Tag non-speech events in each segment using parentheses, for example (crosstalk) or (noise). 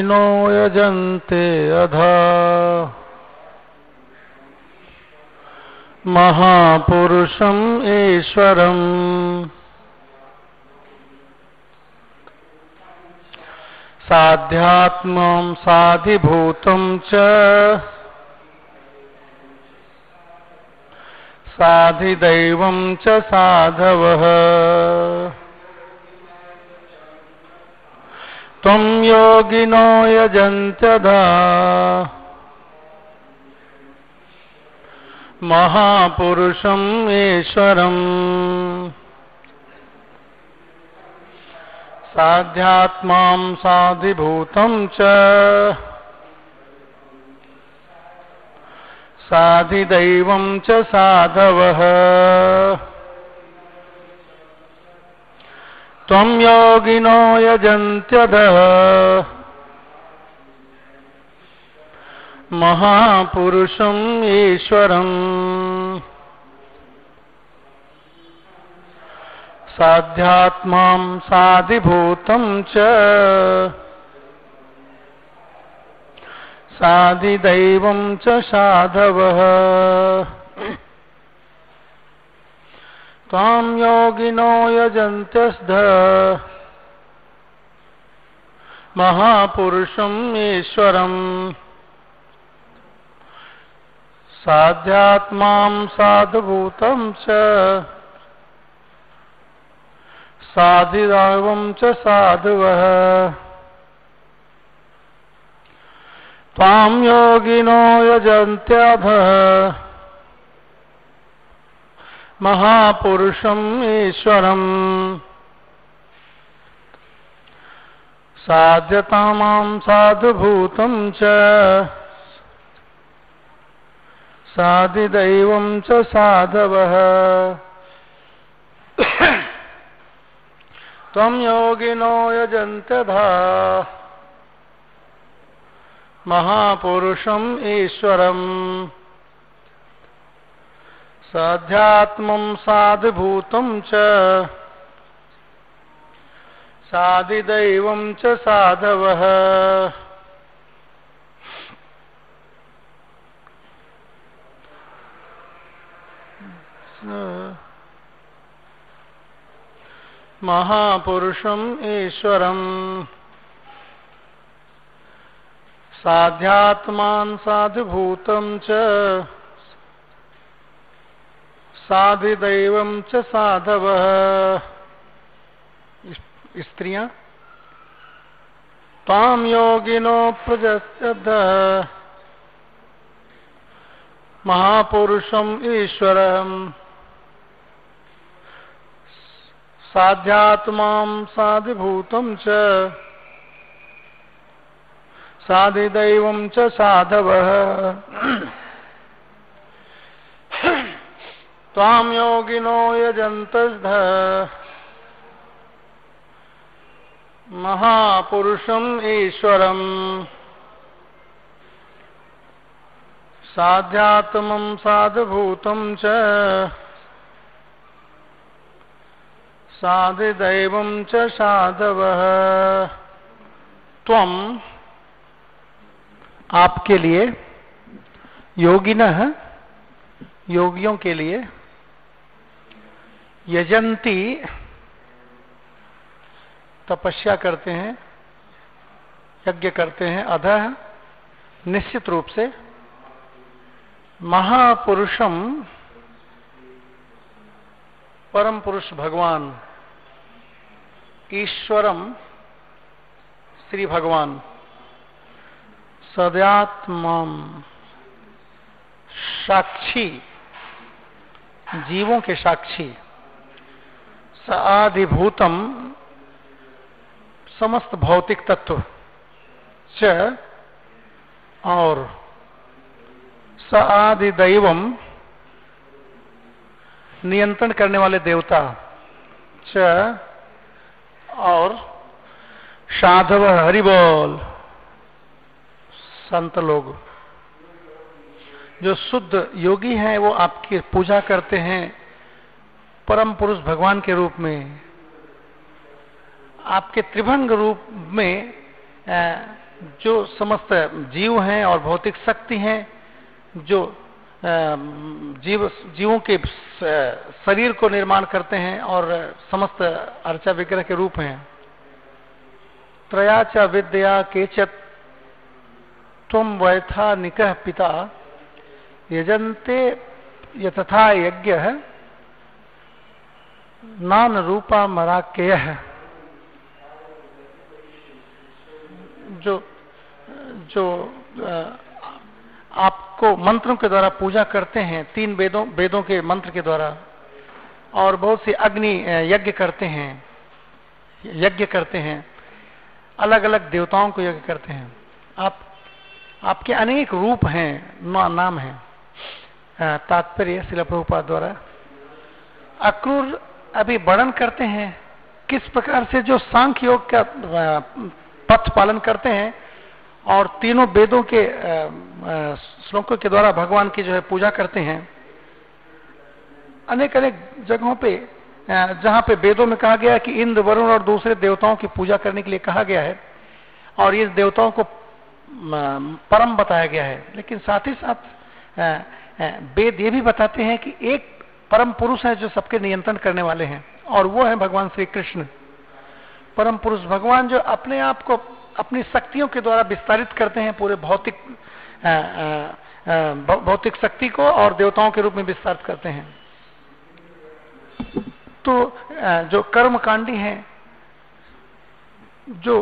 योगिनो यजन्ते अधा। महापुरुषम् ईश्वरम्। साध्यात्मं साधिभूतं च। साधिदैवं च साधवः। त्वं योगिनो यजन्त्यधा। महापुरुषम् ईश्वरम्। साध्यात्मां साधिभूतं च। साधिदैवं च साधवः। त्वं योगिनो यजन्त्यधः। महापुरुषम् ईश्वरम् साध्यात्मां साधिभूतं च। साधिदैवं च साधवः। त्वां योगिनो यजन्त्यस्ध महापुरुषम् ईश्वरम्। साध्यात्मां साधुभूतं च। च साधुवः। त्वां योगिनो यजन्त्यधः महापुरुषम् ईश्वरम्। साध्यतामां साधुभूतं च। साधिदैवं च योगिनो यजन्तधा महापुरुषम् ईश्वरम्। साध्यात्मं साधुभूतं च। साधिदैवं च साधवः। महापुरुषम् ईश्वरम्। साध्यात्मान् साधुभूतं च। साधिदैवं च साधवः। स्त्रियाँ तां योगिनो प्रजस्यद्धः महापुरुषम् ईश्वरम्। साध्यात्मां साधिभूतं साधिदैवं साधवः। त्वां योगिनो यजन्तस्ध महापुरुषम् ईश्वरम्। साध्यात्मं साधुभूतं च साधवः। त्वम। आपके लिए योगिन, योगियों के लिए यजंती तपस्या करते हैं, यज्ञ करते हैं, अधः निश्चित रूप से महापुरुषम परम पुरुष भगवान, ईश्वरम श्री भगवान। सदात्मा साक्षी, जीवों के साक्षी। साधिभूतम समस्त भौतिक तत्व च और स दैवम नियंत्रण करने वाले देवता च और साधव हरिबोल संत लोग। जो शुद्ध योगी हैं, वो आपकी पूजा करते हैं। परम पुरुष भगवान के रूप में, आपके त्रिभंग रूप में जो समस्त जीव हैं और भौतिक शक्ति हैं, जो जीव, जीवों के शरीर को निर्माण करते हैं और समस्त अर्चा विग्रह के रूप हैं। त्रया च विद्या केचत तुम वैथा निकह पिता यजंते यथा यज्ञ नान रूपा मराकेय जो जो आपको मंत्रों के द्वारा पूजा करते हैं तीन वेदों वेदों के मंत्र के द्वारा और बहुत सी अग्नि यज्ञ करते हैं यज्ञ करते हैं अलग अलग देवताओं को यज्ञ करते हैं। आप आपके अनेक रूप हैं ना, नाम हैं। तात्पर्य शिला द्वारा अक्रूर अभी वर्णन करते हैं, किस प्रकार से जो सांख्य योग का पथ पालन करते हैं और तीनों वेदों के श्लोकों के द्वारा भगवान की जो है पूजा करते हैं। अनेक अनेक जगहों पे जहाँ पे वेदों में कहा गया है कि इंद्र, वरुण और दूसरे देवताओं की पूजा करने के लिए कहा गया है और इस देवताओं को परम बताया गया है। लेकिन साथ ही साथ वेद ये भी बताते हैं कि एक परम पुरुष है जो सबके नियंत्रण करने वाले हैं, और वो है भगवान श्री कृष्ण। परम पुरुष भगवान जो अपने आप को अपनी शक्तियों के द्वारा विस्तारित करते हैं पूरे भौतिक भौतिक शक्ति को और देवताओं के रूप में विस्तारित करते हैं। तो जो कर्मकांडी हैं, जो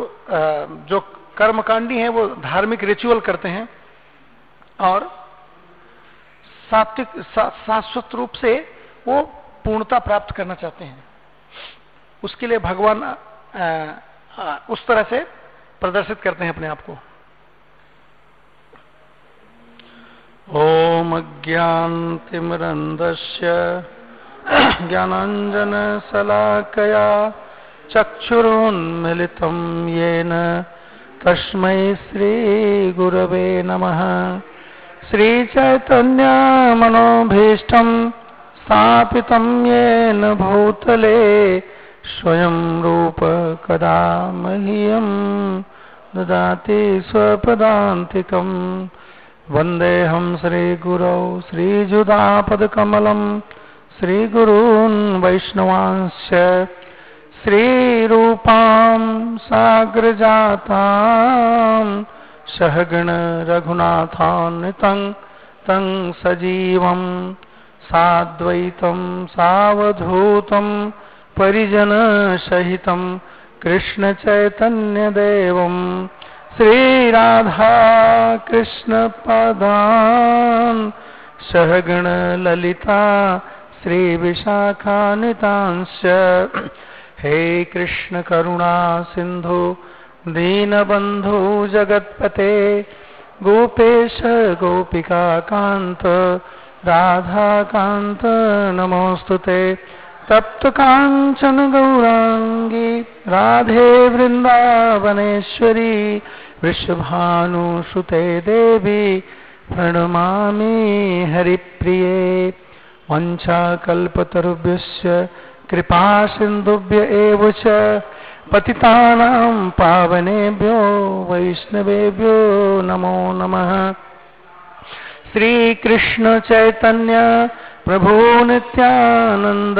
जो कर्मकांडी हैं, वो धार्मिक रिचुअल करते हैं, और सात्विक शाश्वत रूप से वो पूर्णता प्राप्त करना चाहते हैं। उसके लिए भगवान उस तरह से प्रदर्शित करते हैं अपने आप को। ओम ज्ञानतिमरन्दस्य ज्ञानाञ्जनशलाकया चक्षुरुन्मिलितं येन। तस्मै श्रीगुरवे नमः। श्रीचैतन्यमनोभीष्टं स्थापितं येन भूतले, स्वयं रूप कदा मह्यम् ददाति स्वपदान्तिकम्। वन्देऽहं श्रीगुरौ श्रीजुदापदकमलम्, श्रीगुरून् वैष्णवांश्च श्रीरूपां साग्रजाताम् सहगण रघुनाथान्वितं तं सजीवम्। साद्वैतं सावधूतं परिजनसहितं कृष्णचैतन्यदेवम्। श्रीराधा कृष्णपदान् सहगण ललिता श्रीविशाखानितांश्च। हे कृष्ण करुणा सिन्धु, दीनबन्धु जगत्पते, गोपेश गोपिकान्त राधाकान्त नमोऽस्तु ते। तप्तकाञ्चन गौराङ्गी राधे वृन्दावनेश्वरी वृषभानुसुते देवी, प्रणमामि हरिप्रिये। वञ्चाकल्पतरुभ्यश्च कृपा सिन्धुभ्य एव पतितानां पावनेभ्यो, वैष्णवेभ्यो नमो नमः। श्रीकृष्णचैतन्य प्रभो नित्यानन्द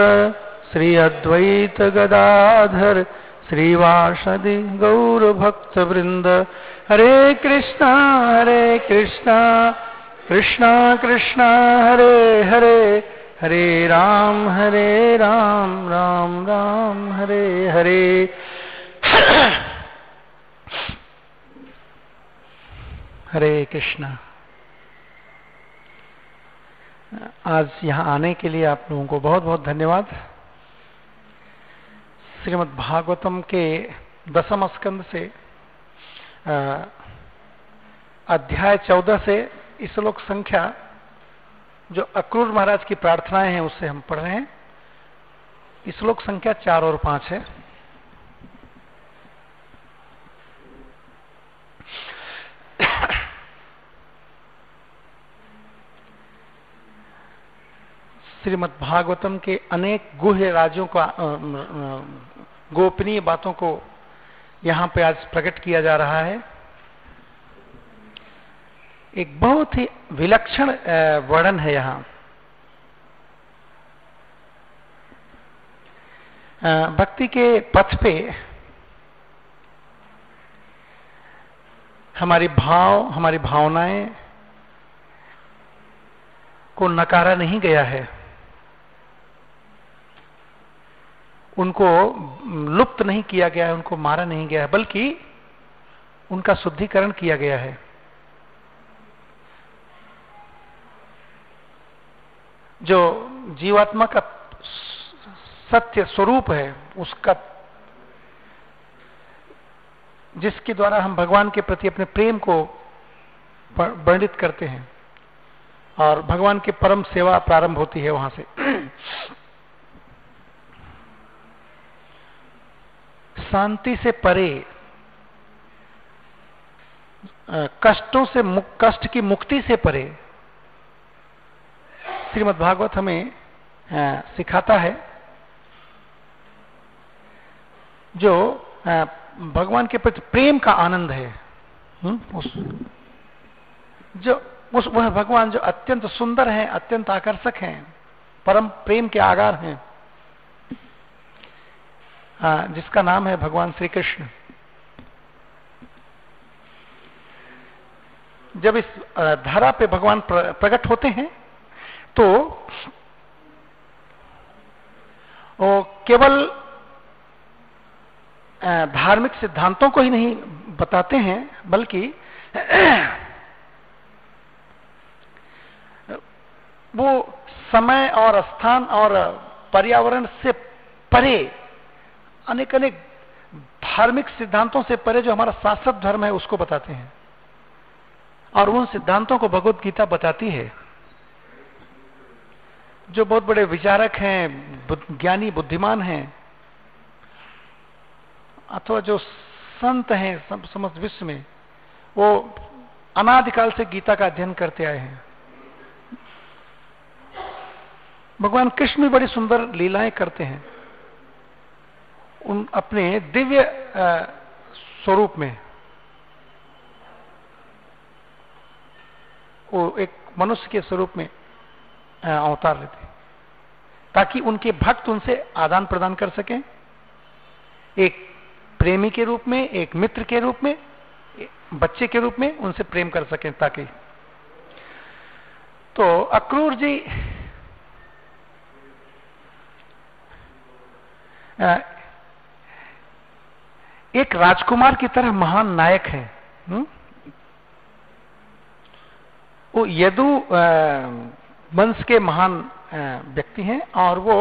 श्री अद्वैत गदाधर श्रीवासदि गौरभक्तवृन्द। हरे कृष्णा हरे कृष्णा कृष्णा कृष्णा, हरे हरे हरे राम हरे राम राम राम, हरे हरे। (coughs) हरे कृष्णा। आज यहाँ आने के लिए आप लोगों को बहुत बहुत धन्यवाद। श्रीमद् भागवतम के दसम स्कंद से अध्याय चौदह से श्लोक संख्या, जो अक्रूर महाराज की प्रार्थनाएँ हैं, उससे हम पढ़ रहे हैं। श्लोक संख्या चार और पाँच है। श्रीमद् भागवतम के अनेक गुह्य राज्यों का गोपनीय बातों को यहाँ पे आज प्रकट किया जा रहा है। एक बहुत ही विलक्षण वर्णन है यहाँ। भक्ति के पथ पे हमारी भाव, हमारी भावनाएँ को नकारा नहीं गया है। उनको लुप्त नहीं किया गया है, उनको मारा नहीं गया है, बल्कि उनका शुद्धिकरण किया गया है। जो जीवात्मा का सत्य स्वरूप है, उसका जिसके द्वारा हम भगवान के प्रति अपने प्रेम को वर्णित करते हैं, और भगवान की परम सेवा प्रारंभ होती है वहाँ से। शांति से परे कष्टों से कष्ट की मुक्ति से परे श्रीमद् भागवत हमें सिखाता है, जो भगवान के प्रति प्रेम का आनंद है हुँ? उस, जो, उस, वह भगवान जो अत्यंत सुंदर हैं, अत्यंत आकर्षक हैं, परम प्रेम के आगार हैं जिसका नाम है भगवान श्री कृष्ण जब इस धारा पे भगवान प्रकट होते हैं तो वो केवल धार्मिक सिद्धांतों को ही नहीं बताते हैं, बल्कि वो समय और स्थान और पर्यावरण से परे अनेक अनेक धार्मिक सिद्धांतों से परे जो हमारा शाश्वत धर्म है, उसको बताते हैं। और उन सिद्धांतों को भगवत गीता बताती है। जो बहुत बड़े विचारक हैं ज्ञानी, बुद्धिमान हैं, अथवा जो संत हैं समस्त विश्व में, वो अनादिकाल से गीता का अध्ययन करते आए हैं। भगवान कृष्ण भी बड़ी सुंदर लीलाएँ करते हैं। उन अपने दिव्य स्वरूप में वो एक मनुष्य के स्वरूप में अवतार लेते ताकि उनके भक्त उनसे आदान प्रदान कर सकें। एक प्रेमी के रूप में, एक मित्र के रूप में, बच्चे के रूप में उनसे प्रेम कर सकें ताकि। तो अक्रूर जी एक राजकुमार की तरह महान नायक है हुँ? हम्म? वो यदु वंश के महान व्यक्ति हैं और वो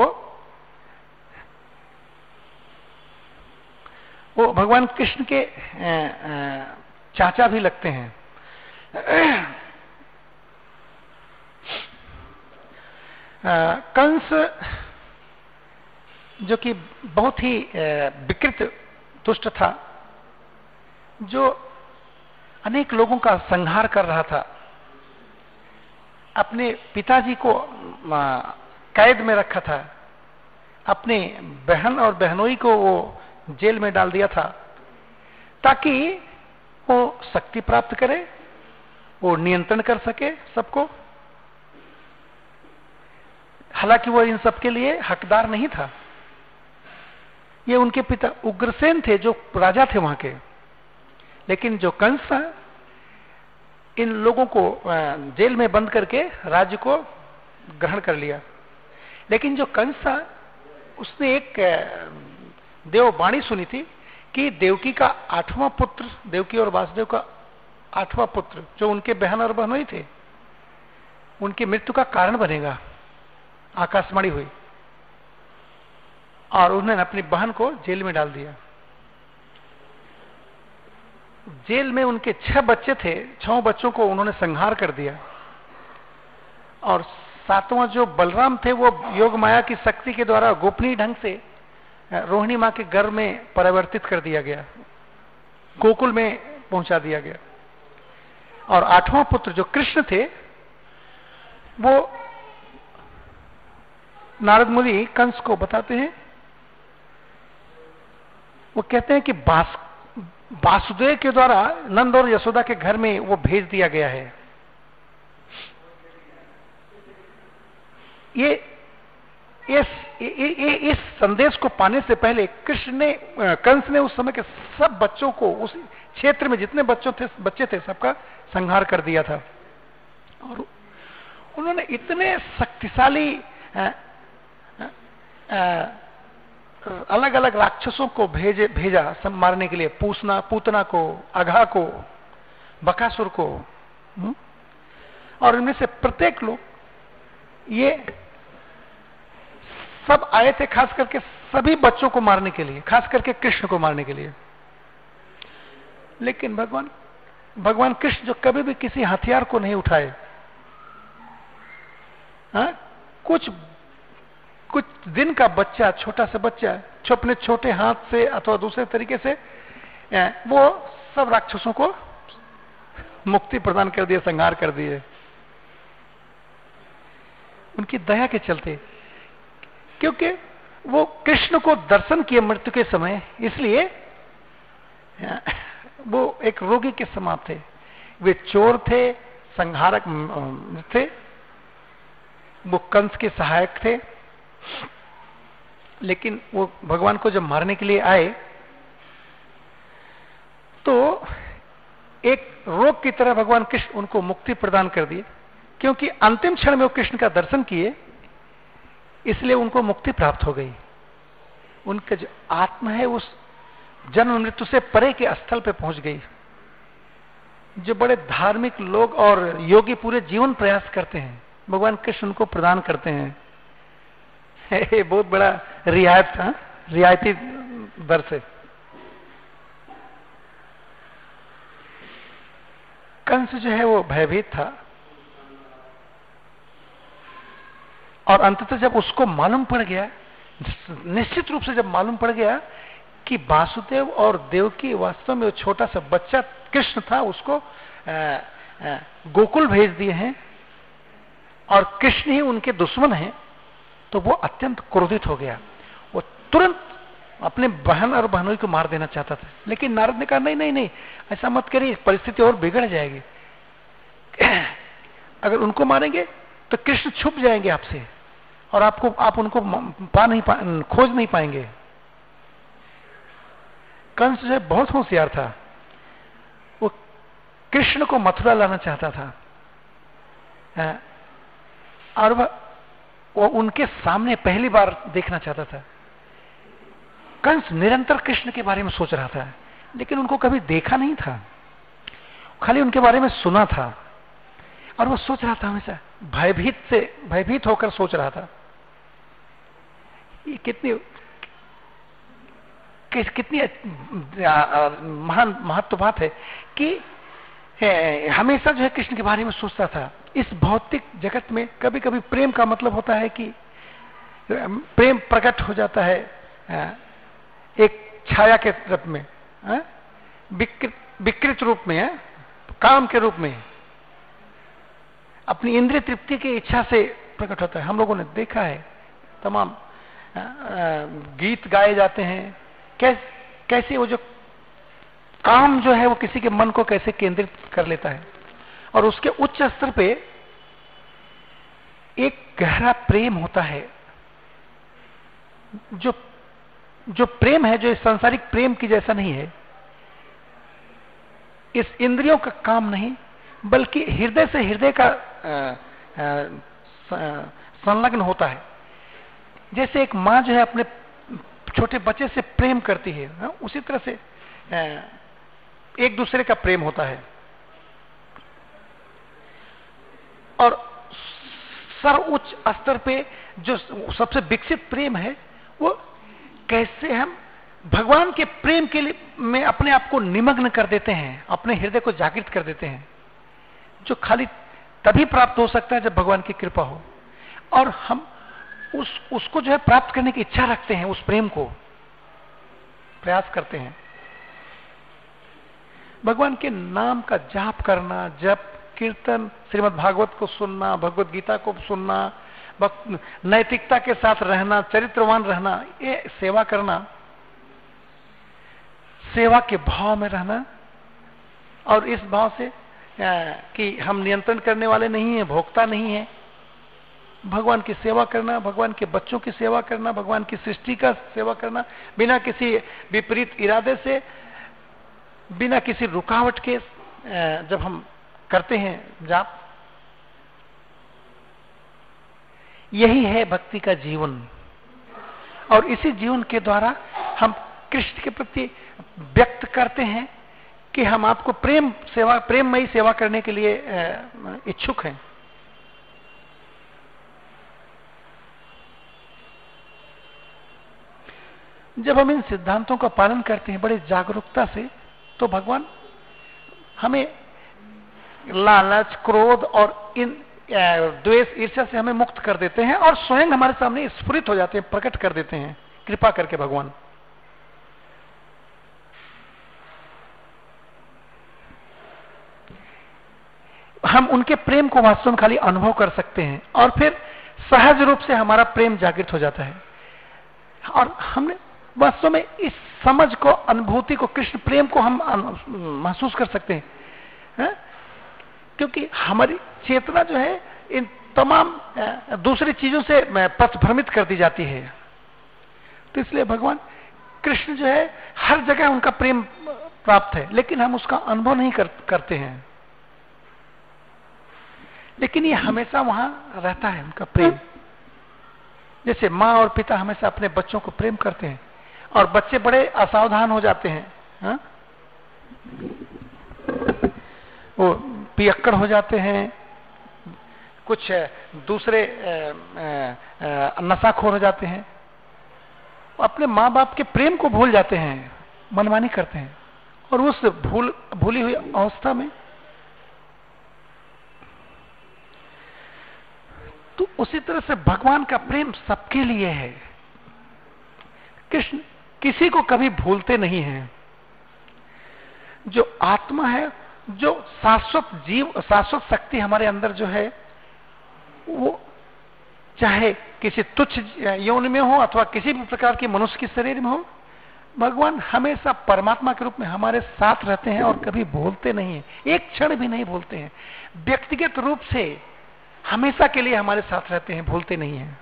वो भगवान कृष्ण के चाचा भी लगते हैं कंस, जो कि बहुत ही विकृत दुष्ट था, जो अनेक लोगों का संहार कर रहा था। अपने पिताजी को कैद में रखा था। अपने बहन और बहनोई को वो जेल में डाल दिया था, ताकि वो शक्ति प्राप्त करे, वो नियंत्रण कर सके सबको। हालाँकि वो इन सबके लिए हकदार नहीं था। ये उनके पिता उग्रसेन थे जो राजा थे वहाँ के। लेकिन जो कंस था, इन लोगों को जेल में बंद करके राज्य को ग्रहण कर लिया। लेकिन जो कंस था, उसने एक देव वाणी सुनी थी कि देवकी का आठवां पुत्र, देवकी और वासुदेव का आठवां पुत्र, जो उनके बहन और बहनों ही थे, उनकी मृत्यु का कारण बनेगा। आकाशवाणी हुई। और उन्होंने अपनी बहन को जेल में डाल दिया। जेल में उनके छह बच्चे थे, छह बच्चों को उन्होंने संहार कर दिया। और सातवां जो बलराम थे, वो योग माया की शक्ति के द्वारा गोपनीय ढंग से रोहिणी माँ के घर में परिवर्तित कर दिया गया। गोकुल में पहुँचा दिया गया। और आठवां पुत्र जो कृष्ण थे, वो नारद मुनि कंस को बताते हैं वो कहते हैं कि वासुदेव के द्वारा नंद और यशोदा के घर में वो भेज दिया गया है। ये इस ये, ये, इस संदेश को पाने से पहले कृष्ण ने कंस ने उस समय के सब बच्चों को उस क्षेत्र में जितने बच्चों थे बच्चे थे सबका संहार कर दिया था। और उन्होंने इतने शक्तिशाली अलग अलग राक्षसों को भेजे, भेजा सब मारने के लिए, पूसना, पूतना को, अघा को, बकासुर को हुँ? और इनमें से प्रत्येक लोग, ये सब आए थे खास करके सभी बच्चों को मारने के लिए, खास करके कृष्ण को मारने के लिए लेकिन भगवान भगवान कृष्ण जो कभी भी किसी हथियार को नहीं उठाए, हा? कुछ कुछ दिन का बच्चा, छोटा सा बच्चा जो अपने छोटे हाथ से अथवा दूसरे तरीके से वो सब राक्षसों को मुक्ति प्रदान कर दिए, संहार कर दिए। उनकी दया के चलते, क्योंकि वो कृष्ण को दर्शन किए मृत्यु के समय, इसलिए वो एक रोगी के समान थे। वे चोर थे, संहारक थे, वो कंस के सहायक थे। लेकिन वो भगवान को जब मारने के लिए आए तो एक रोग की तरह भगवान कृष्ण उनको मुक्ति प्रदान कर दिए, क्योंकि अंतिम क्षण में वो कृष्ण का दर्शन किए, इसलिए उनको मुक्ति प्राप्त हो गई। उनका जो आत्मा है, उस जन्म मृत्यु से परे के स्थल पे पहुँच गई। जो बड़े धार्मिक लोग और योगी पूरे जीवन प्रयास करते हैं, भगवान कृष्ण उनको प्रदान करते हैं। (laughs) बहुत बड़ा रियायत था रियायती दर से। कंस जो है वो भयभीत था। और अंततः जब उसको मालूम पड़ गया, निश्चित रूप से जब मालूम पड़ गया कि वासुदेव और देवकी वास्तव में वो छोटा सा बच्चा कृष्ण था, उसको गोकुल भेज दिए हैं और कृष्ण ही उनके दुश्मन हैं। तो वो अत्यंत क्रोधित हो गया। वो तुरंत अपने बहन और बहनोई को मार देना चाहता था। लेकिन नारद ने कहा नहीं नहीं नहीं ऐसा मत करिए परिस्थिति और बिगड़ जाएगी। (clears throat) अगर उनको मारेंगे तो कृष्ण छुप जाएँगे आपसे और आपको आप उनको पा नहीं पा, खोज नहीं पाएँगे। कंस जो है बहुत होशियार था। वो कृष्ण को मथुरा लाना चाहता था। और वह वो उनके सामने पहली बार देखना चाहता था। कंस निरंतर कृष्ण के बारे में सोच रहा था लेकिन उनको कभी देखा नहीं था। खाली उनके बारे में सुना था। और वो सोच रहा था हमेशा भयभीत से भयभीत होकर सोच रहा था ये कितनी किस, कितनी महान महत्व बात है कि हमेशा जो है कृष्ण के बारे में सोचता था। इस भौतिक जगत में कभी कभी प्रेम का मतलब होता है कि प्रेम प्रकट हो जाता है एक छाया के रूप में विकृत रूप में है काम के रूप में। अपनी इंद्रिय तृप्ति की इच्छा से प्रकट होता है। हम लोगों ने देखा है तमाम गीत गाए जाते हैं। कैस, कैसे वो जो काम जो है वो किसी के मन को कैसे केंद्रित कर लेता है? और उसके उच्च स्तर पे एक गहरा प्रेम होता है, जो जो प्रेम है, जो इस सांसारिक प्रेम की जैसा नहीं है। इस इंद्रियों का काम नहीं, बल्कि हृदय से हृदय का संलग्न होता है। जैसे एक माँ जो है अपने छोटे बच्चे से प्रेम करती है, उसी तरह से एक दूसरे का प्रेम होता है। और सर्वोच्च स्तर पे जो सबसे विकसित प्रेम है, वो कैसे हम भगवान के प्रेम के लिए में अपने आप को निमग्न कर देते हैं, अपने हृदय को जागृत कर देते हैं, जो खाली तभी प्राप्त हो सकता है जब भगवान की कृपा हो। और हम उस, उसको जो है प्राप्त करने की इच्छा रखते हैं, उस प्रेम को प्रयास करते हैं। भगवान के नाम का जाप करना, जप कीर्तन श्रीमद् भागवत को सुनना, भगवत गीता को सुनना नैतिकता के साथ रहना, चरित्रवान रहना, ये सेवा करना, सेवा के भाव में रहना, और इस भाव से कि हम नियंत्रण करने वाले नहीं है, भोक्ता नहीं है। भगवान की सेवा करना, भगवान के बच्चों की सेवा करना, भगवान की सृष्टि का सेवा करना, बिना किसी विपरीत इरादे से, बिना किसी रुकावट के जब हम करते हैं जाप। यही है भक्ति का जीवन। और इसी जीवन के द्वारा हम कृष्ण के प्रति व्यक्त करते हैं कि हम आपको प्रेम सेवा, प्रेममयी सेवा करने के लिए इच्छुक हैं। जब हम इन सिद्धांतों का पालन करते हैं बड़ी जागरूकता से तो भगवान हमें लालच, क्रोध और इन द्वेष ईर्ष्या से हमें मुक्त कर देते हैं और स्वयं हमारे सामने स्फुरित हो जाते हैं, प्रकट कर देते हैं। कृपा करके भगवान। हम उनके प्रेम को वास्तव में खाली अनुभव कर सकते हैं और फिर सहज रूप से हमारा प्रेम जागृत हो जाता है। और हमने वास्तव में इस समझ को, अनुभूति को, कृष्ण प्रेम को हम महसूस कर सकते हैं। है? क्योंकि हमारी चेतना जो है इन तमाम दूसरी चीज़ों से पथ भ्रमित कर दी जाती है। तो इसलिए भगवान कृष्ण जो है हर जगह उनका प्रेम प्राप्त है लेकिन हम उसका अनुभव नहीं कर, करते हैं। लेकिन ये हमेशा वहाँ रहता है उनका प्रेम। जैसे माँ और पिता हमेशा अपने बच्चों को प्रेम करते हैं और बच्चे बड़े असावधान हो जाते हैं हा? वो पियक्कड़ हो जाते हैं। कुछ दूसरे नशाखोर हो जाते हैं। अपने माँ बाप के प्रेम को भूल जाते हैं, मनमानी करते हैं। और उस भूल, भूली हुई अवस्था में तो उसी तरह से भगवान का प्रेम सबके लिए है। कृष्ण किसी को कभी भूलते नहीं हैं। जो आत्मा है जो शाश्वत जीव, शाश्वत शक्ति हमारे अंदर जो है, वो चाहे किसी तुच्छ यौन में हो अथवा किसी भी प्रकार के मनुष्य के शरीर में हो, भगवान हमेशा परमात्मा के रूप में हमारे साथ रहते हैं और कभी भूलते नहीं है। एक क्षण भी नहीं भूलते हैं। व्यक्तिगत रूप से हमेशा के लिए हमारे साथ रहते हैं, भूलते नहीं है।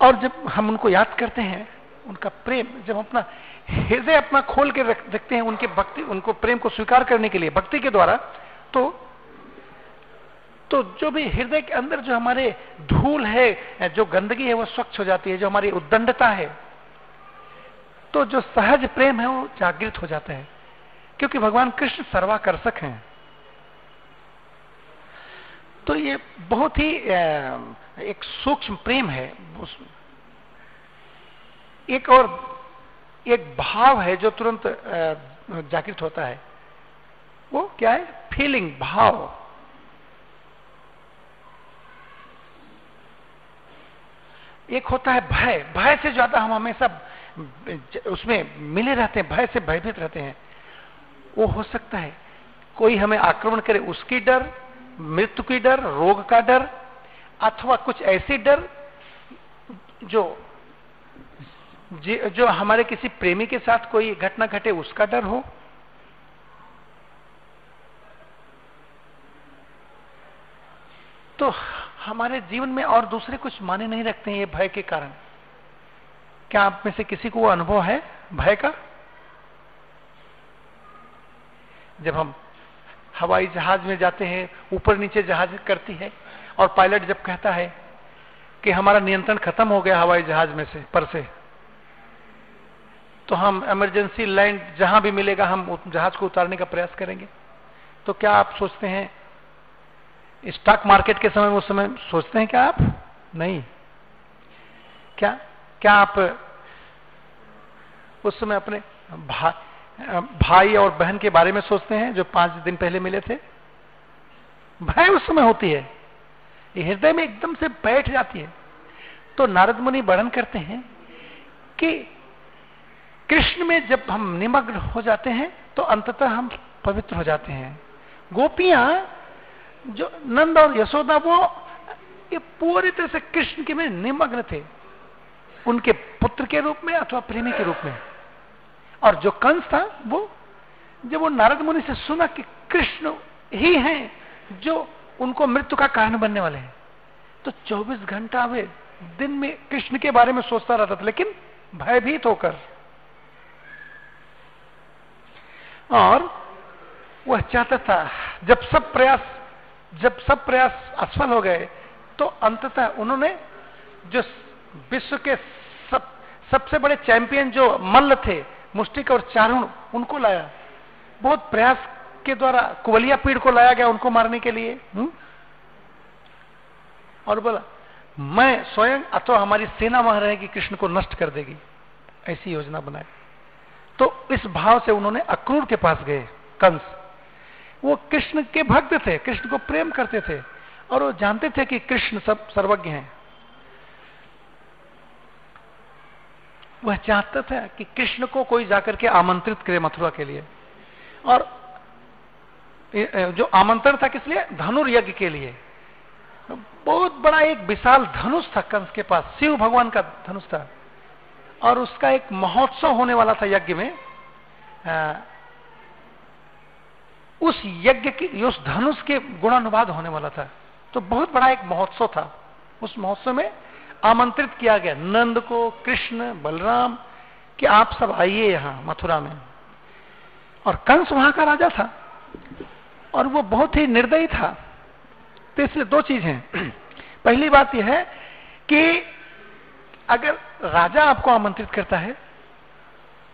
और जब हम उनको याद करते हैं, उनका प्रेम, जब अपना हृदय अपना खोल के रखते हैं उनके भक्ति, उनको प्रेम को स्वीकार करने के लिए, भक्ति के द्वारा तो तो जो भी हृदय के अंदर जो हमारे धूल है, जो गंदगी है, वो स्वच्छ हो जाती है, जो हमारी उद्दंडता है तो जो सहज प्रेम है, वो जागृत हो जाता है। क्योंकि भगवान कृष्ण सर्वाकर्षक हैं। तो ये बहुत ही एक सूक्ष्म प्रेम है। एक और एक भाव है जो तुरंत जागृत होता है। वो क्या है? फीलिंग भाव। एक होता है भय। भय से ज़्यादा हम हमेशा उसमें मिले रहते हैं, भय से भयभीत रहते हैं। वो हो सकता है, कोई हमें आक्रमण करे उसकी डर, मृत्यु की डर, रोग का डर, अथवा कुछ ऐसी डर, जो जो हमारे किसी प्रेमी के साथ कोई घटना घटे, उसका डर हो? तो हमारे जीवन में और दूसरे कुछ माने नहीं रखते हैं ये भय के कारण। क्या आप में से किसी को वो अनुभव है भय का? जब हम हवाई जहाज़ में जाते हैं, ऊपर नीचे जहाज़ करती है, और पायलट जब कहता है कि हमारा नियंत्रण खत्म हो गया हवाई जहाज़ में से, पर से तो हम इमरजेंसी लैंड जहाँ भी मिलेगा हम जहाज़ को उतारने का प्रयास करेंगे। तो क्या आप सोचते हैं स्टॉक मार्केट के समय उस समय सोचते हैं क्या आप? नहीं। क्या क्या आप उस समय अपने भा, भाई और बहन के बारे में सोचते हैं जो पाँच दिन पहले मिले थे? भय उस समय होती है। हृदय में एकदम से बैठ जाती है। तो नारद मुनि वर्णन करते हैं कि कृष्ण में जब हम निमग्न हो जाते हैं तो अंततः हम पवित्र हो जाते हैं। गोपियाँ जो नंद और यशोदा, वो ये पूरी तरह से कृष्ण के में निमग्न थे। उनके पुत्र के रूप में अथवा प्रेमी के रूप में। और जो कंस था, वो जब वो नारद मुनि से सुना कि कृष्ण ही हैं, जो उनको मृत्यु का कारण बनने वाले हैं तो 24 घंटा वे दिन में कृष्ण के बारे में सोचता रहता था, लेकिन भयभीत होकर और वह चाहता था, जब सब प्रयास, जब सब प्रयास असफल हो गए तो अंततः उन्होंने जो विश्व के सब, सबसे बड़े चैंपियन जो मल्ल थे मुस्टिक और चारुण, उनको लाया। बहुत प्रयास के द्वारा कुवलिया पीड़ को लाया गया उनको मारने के लिए। हुँ? और बोला, मैं स्वयं अथवा हमारी सेना वहाँ रहेगी, कृष्ण को नष्ट कर देगी। ऐसी योजना बनाई। तो इस भाव से उन्होंने अक्रूर के पास गए, कंस। वो कृष्ण के भक्त थे, कृष्ण को प्रेम करते थे, और वो जानते थे कि कृष्ण सब सर्वज्ञ हैं। वह चाहता था कि कृष्ण को कोई जाकर के आमंत्रित करे मथुरा के लिए। और जो आमंत्रण था किस लिए? धनुर्यज्ञ के लिए। बहुत बड़ा एक विशाल धनुष था कंस के पास, शिव भगवान का धनुष था। और उसका एक महोत्सव होने वाला था यज्ञ में। उस यज्ञ की, उस धनुष के गुणानुवाद होने वाला था। तो बहुत बड़ा एक महोत्सव था। उस महोत्सव में आमंत्रित किया गया नंद को, कृष्ण, बलराम, कि आप सब आइए यहाँ मथुरा में। और कंस वहाँ का राजा था। और वो बहुत ही निर्दयी था। तो इसलिए दो चीज़ (clears throat) पहली बात यह है कि अगर राजा आपको आमंत्रित करता है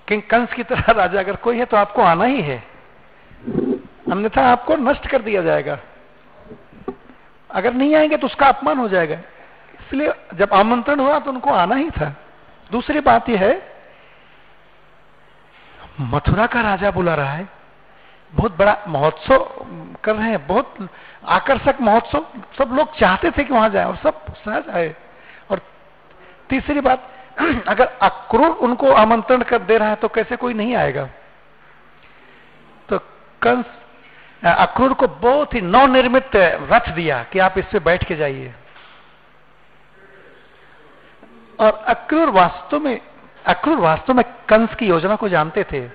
कि कंस की तरह (laughs) राजा अगर कोई है तो आपको आना ही है। अन्यथा आपको नष्ट कर दिया जाएगा। अगर नहीं आएँगे तो उसका अपमान हो जाएगा। इसलिए जब आमंत्रण हुआ तो उनको आना ही था। दूसरी बात यह है, मथुरा का राजा बुला रहा है। बहुत बड़ा महोत्सव कर रहे हैं, बहुत आकर्षक महोत्सव। सब लोग चाहते थे कि वहाँ जाए और सब सहज आए। और तीसरी बात, (clears throat) अगर अक्रूर उनको आमंत्रण कर दे रहा है तो कैसे कोई नहीं आएगा? तो कंस, अक्रूर को बहुत ही नवनिर्मित रथ दिया कि आप इससे बैठ के जाइए। और अक्रूर वास्तव में, अक्रूर वास्तव में कंस की योजना को जानते थे।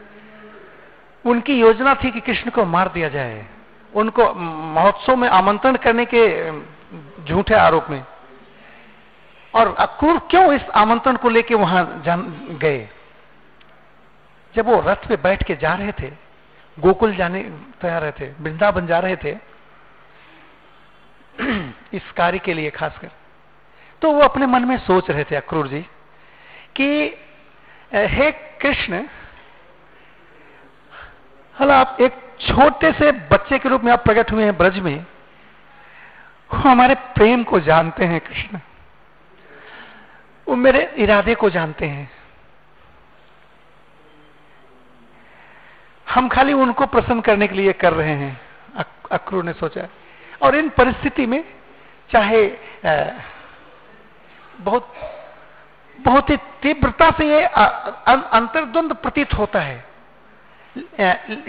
उनकी योजना थी कि कृष्ण को मार दिया जाए। उनको महोत्सव में आमंत्रण करने के झूठे आरोप में। और अक्रूर क्यों इस आमंत्रण को लेकर वहाँ गए? जब वो रथ पे बैठ के जा रहे थे, गोकुल जाने तैयार रहे थे, वृंदावन जा रहे थे, (clears throat) इस कार्य के लिए खासकर तो वो अपने मन में सोच रहे थे अक्रूर जी, कि हे कृष्ण, हल आप एक छोटे से बच्चे के रूप में आप प्रकट हुए हैं ब्रज में हमारे प्रेम को जानते हैं कृष्ण। वो मेरे इरादे को जानते हैं। हम खाली उनको प्रसन्न करने के लिए कर रहे हैं अक्रूर ने सोचा। और इन परिस्थिति में चाहे बहुत बहुत ही तीव्रता से ये अंतर्द्वंद प्रतीत होता है।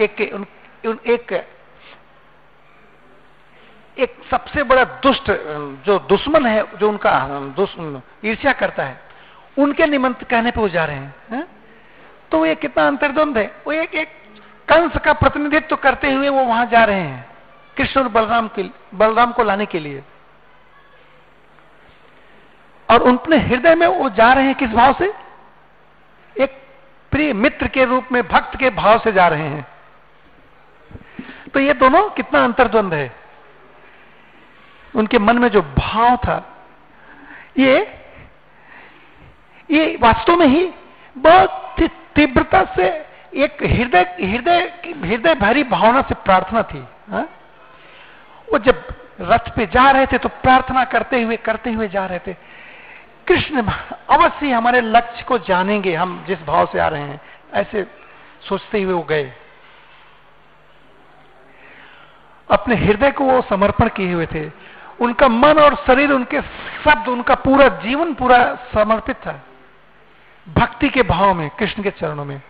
एक एक एक सबसे बड़ा दुष्ट जो दुश्मन है, जो उनका ईर्ष्या करता है, उनके निमंत्र कहने पे वो जा रहे हैं, है? तो ये कितना अंतर्द्वंद है। वो एक एक कंस का प्रतिनिधित्व करते हुए वो वहाँ जा रहे हैं, कृष्ण और बलराम के, बलराम को लाने के लिए। और अपने हृदय में वो जा रहे हैं किस भाव से? एक प्रिय मित्र के रूप में, भक्त के भाव से जा रहे हैं। तो ये दोनों कितना अंतर्द्वंद है। उनके मन में जो भाव था, ये ये वास्तव में ही बहुत तीव्रता से एक हृदय हृदय हृदय भरी भावना से प्रार्थना थी, हा? वो जब रथ पे जा रहे थे तो प्रार्थना करते हुए करते हुए जा रहे थे। कृष्ण अवश्य हमारे लक्ष्य को जानेंगे, हम जिस भाव से आ रहे हैं, ऐसे सोचते हुए वो गए। अपने हृदय को वो समर्पण किए हुए थे। उनका मन और शरीर, उनके शब्द, उनका पूरा जीवन पूरा समर्पित था भक्ति के भाव में, कृष्ण के चरणों में।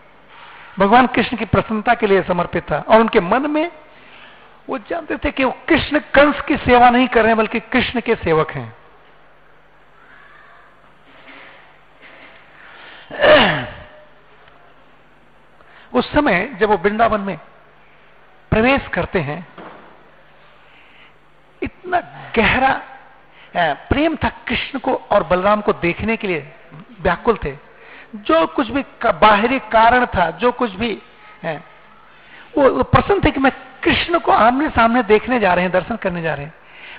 भगवान कृष्ण की प्रसन्नता के लिए समर्पित था और उनके मन में, वो जानते थे कि वो कृष्ण कंस की सेवा नहीं कर रहे हैं, बल्कि कृष्ण के सेवक हैं। उस समय जब वो वृंदावन में प्रवेश करते हैं, इतना गहरा प्रेम था कृष्ण को और बलराम को देखने के लिए व्याकुल थे। जो कुछ भी का, बाहरी कारण था जो कुछ भी है वो प्रसन्न थे कि मैं कृष्ण को आमने सामने देखने जा रहे हैं दर्शन करने जा रहे हैं।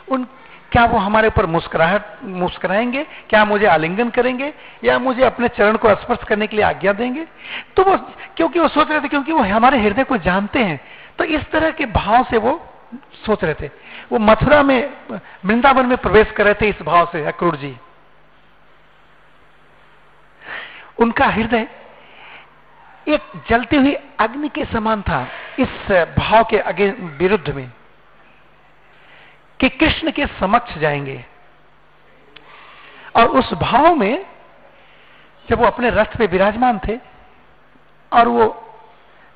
उन क्या वो हमारे ऊपर मुस्कुराहट मुस्कुराएँगे? क्या मुझे आलिंगन करेंगे? या मुझे अपने चरण को स्पर्श करने के लिए आज्ञा देंगे? तो वो क्योंकि वो सोच रहे थे क्योंकि वो हमारे हृदय को जानते हैं तो इस तरह के भाव से वो सोच रहे थे। वो मथुरा में, वृंदावन में प्रवेश कर रहे थे इस भाव से, अक्रूर जी। उनका हृदय एक जलती हुई अग्नि के समान था, इस भाव के अगे, विरुद्ध में, कि कृष्ण के समक्ष जाएँगे। और उस भाव में, जब वो अपने रथ पे विराजमान थे, और वो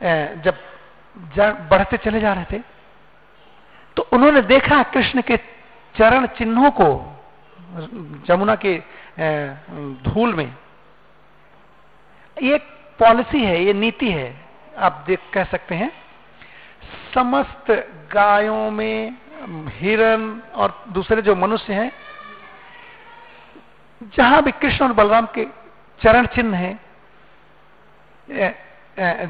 जब बढ़ते चले जा रहे थे तो उन्होंने देखा कृष्ण के चरण चिन्हों को जमुना के धूल में। ये पॉलिसी है, ये नीति है। आप देख, कह सकते हैं, समस्त गायों में हिरण और दूसरे जो मनुष्य हैं, जहाँ भी कृष्ण और बलराम के चरण चिन्ह हैं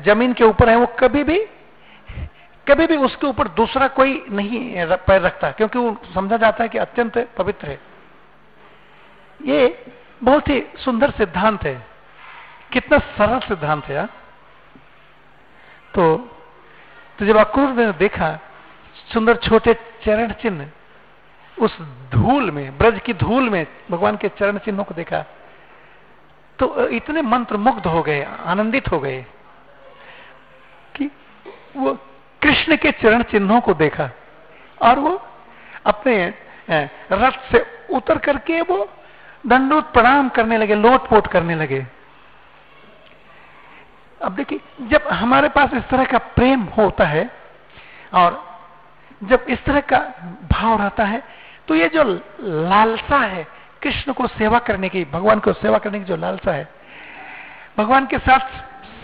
ज़मीन के ऊपर है, वो कभी भी कभी भी उसके ऊपर दूसरा कोई नहीं पैर रखता क्योंकि वो समझा जाता है कि अत्यंत पवित्र है। ये बहुत ही सुंदर सिद्धांत है। कितना सरल सिद्धांत है तो, तो जब अक्रूर ने देखा सुंदर छोटे चरण चिन्ह उस धूल में ब्रज की धूल में भगवान के चरण चिन्हों को देखा तो इतने मंत्र मुग्ध हो गए आनंदित हो गए कि वो कृष्ण के चरण चिन्हों को देखा और वो अपने रथ से उतर करके वो दंडोत प्रणाम करने लगे, लोटपोट करने लगे। अब देखिए, जब हमारे पास इस तरह का प्रेम होता है और जब इस तरह का भाव रहता है तो ये जो लालसा है, कृष्ण को सेवा करने की, भगवान को सेवा करने की जो लालसा है, भगवान के साथ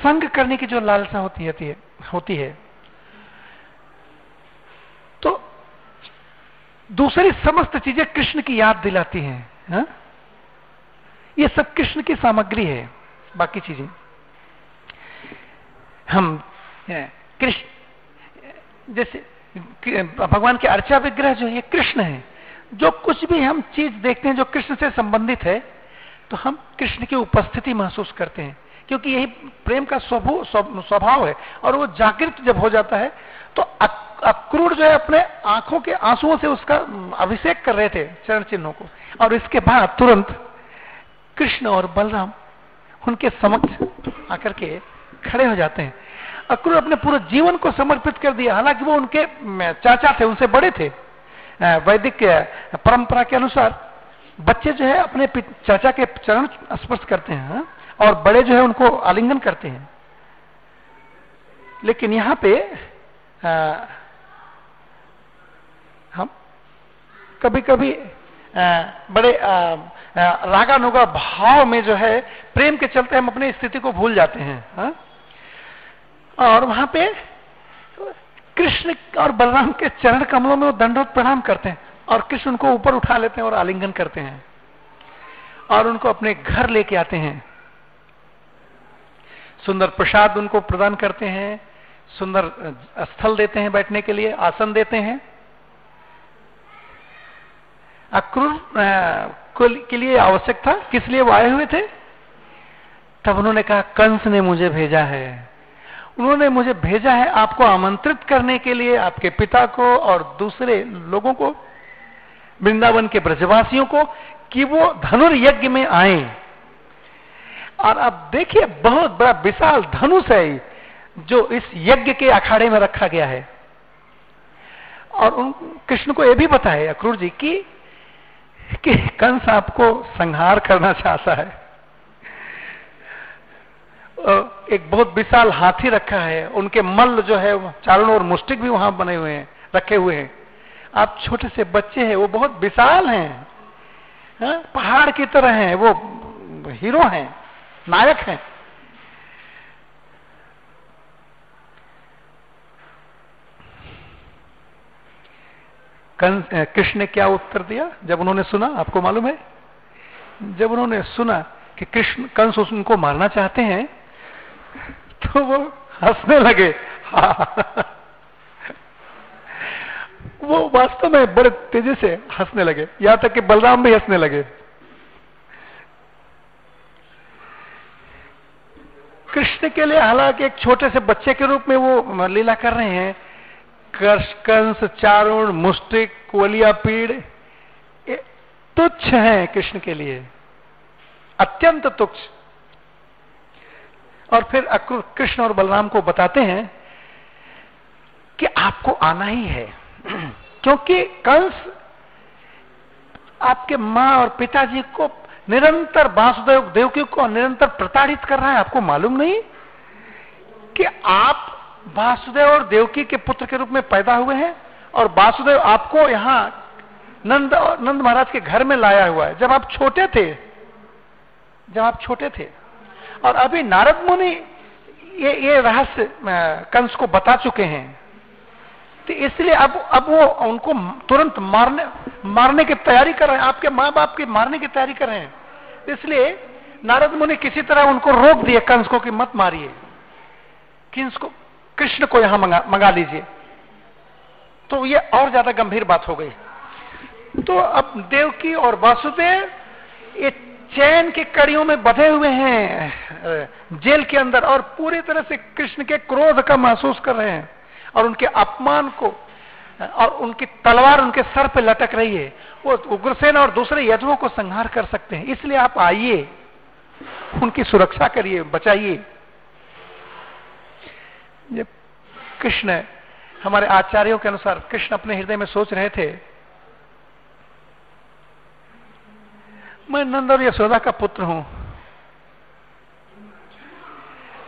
संग करने की जो लालसा होती है होती है तो दूसरी समस्त चीज़ें कृष्ण की याद दिलाती हैं, हा? ये सब कृष्ण की सामग्री है, बाकी चीज़ें। हम कृष्ण, जैसे, भगवान के अर्चा विग्रह जो है कृष्ण है। जो कुछ भी हम चीज़ देखते हैं, जो कृष्ण से संबंधित है तो हम कृष्ण की उपस्थिति महसूस करते हैं। क्योंकि यही प्रेम का स्वभाव है, और वो जागृत जब हो जाता है तो अक्रूर जो है अपने आँखों के आंसुओं से उसका अभिषेक कर रहे थे चरण चिन्हों को। और इसके बाद तुरंत कृष्ण और बलराम उनके समक्ष आकर के खड़े हो जाते हैं। अक्रूर अपने पूरे जीवन को समर्पित कर दिया। हालाँकि वो उनके चाचा थे उनसे बड़े थे। वैदिक परंपरा के अनुसार बच्चे जो है अपने चाचा के चरण स्पर्श करते हैं? और बड़े जो है उनको आलिंगन करते हैं। लेकिन यहाँ पे आ, हम कभी कभी बड़े रागानुगा भाव में जो है, प्रेम के चलते हम अपनी स्थिति को भूल जाते हैं, हा? और वहाँ पे कृष्ण और बलराम के चरण कमलों में वो दंडोत प्रणाम करते हैं और कृष्ण उनको ऊपर उठा लेते हैं और आलिंगन करते हैं और उनको अपने घर लेके आते हैं सुंदर प्रसाद उनको प्रदान करते हैं, सुंदर स्थल देते हैं बैठने के लिए, आसन देते हैं अक्रूर के लिए आवश्यक था? किस लिए वो आए हुए थे? तब उन्होंने कहा, कंस ने मुझे भेजा है। उन्होंने मुझे भेजा है आपको आमंत्रित करने के लिए, आपके पिता को और दूसरे लोगों को, वृंदावन के ब्रजवासियों को, कि वो धनुर्यज्ञ में आए। और अब देखिए, बहुत बड़ा विशाल धनुष है जो इस यज्ञ के अखाड़े में रखा गया है। और उन, कृष्ण को यह भी बताया अक्रूर जी, की कि कंस आपको संहार करना चाहता है एक बहुत विशाल हाथी रखा है, उनके मल्ल जो है, चारों ओर मुस्टिक भी वहाँ बने हुए हैं, रखे हुए हैं आप छोटे से बच्चे हैं, वो बहुत विशाल हैं हाँ? पहाड़ की तरह हैं, वो हीरो हैं, नायक हैं कृष्ण ने क्या उत्तर दिया? जब उन्होंने सुना, आपको मालूम है? जब उन्होंने सुना कि कृष्ण कंस उनको मारना चाहते हैं तो वो हंसने लगे। वो वास्तव में बड़े तेज़ी से हंसने लगे। यहाँ तक कि बलराम भी हंसने लगे। कृष्ण के लिए हालाँकि एक छोटे से बच्चे के रूप में वो लीला कर रहे हैं कंस चारुण मुस्टिक कोलिया पीड़ तुच्छ है कृष्ण के लिए। अत्यंत तुच्छ। और फिर कृष्ण और बलराम को बताते हैं कि आपको आना ही है। (clears throat) क्योंकि कंस आपके माँ और पिताजी को निरंतर वासुदेव देवकी को निरंतर प्रताड़ित कर रहा है। आपको मालूम नहीं कि आप वासुदेव और देवकी के पुत्र के रूप में पैदा हुए हैं और वासुदेव आपको यहाँ नंद नंद महाराज के घर में लाया हुआ है। जब आप छोटे थे, जब आप छोटे थे। और अभी नारद मुनि ये ये रहस्य कंस को बता चुके हैं। तो इसलिए अब अब वो उनको तुरंत मारने मारने की तैयारी कर रहे हैं। आपके माँ बाप की मारने की तैयारी कर रहे हैं। इसलिए नारद मुनि किसी तरह उनको रोक दिए, कंस को कि मत मारिए। कंस को कृष्ण को यहाँ मंगा, मंगा लीजिए। तो ये और ज़्यादा गंभीर बात हो गई। तो अब देवकी और वासुदेव ये चैन की कड़ियों में बधे हुए हैं जेल के अंदर और पूरी तरह से कृष्ण के क्रोध का महसूस कर रहे हैं और उनके अपमान को और उनकी तलवार उनके सर पे लटक रही है। वो उग्रसेन और दूसरे यदुओं को संहार कर सकते हैं। इसलिए आप आइए उनकी सुरक्षा करिए बचाइए जब कृष्ण हमारे आचार्यों के अनुसार कृष्ण अपने हृदय में सोच रहे थे, मैं नंद और यशोदा का पुत्र हूँ।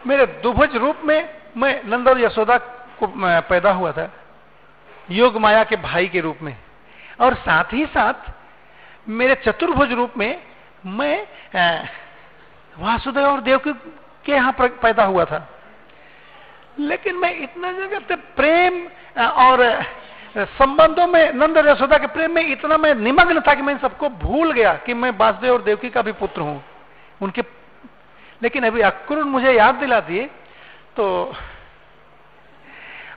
मेरे दुभज रूप में मैं नंद और यशोदा को पैदा हुआ था, योग माया के भाई के रूप में। और साथ ही साथ मेरे चतुर्भुज रूप में मैं वासुदेव और देव के यहाँ पैदा हुआ था। लेकिन मैं इतना जगह प्रेम और संबंधों में नंद यशोदा के प्रेम में इतना मैं निमग्न था कि मैं सबको भूल गया कि मैं वासुदेव और देवकी का भी पुत्र हूँ। उनके, लेकिन अभी अक्रूर मुझे याद दिला दिए तो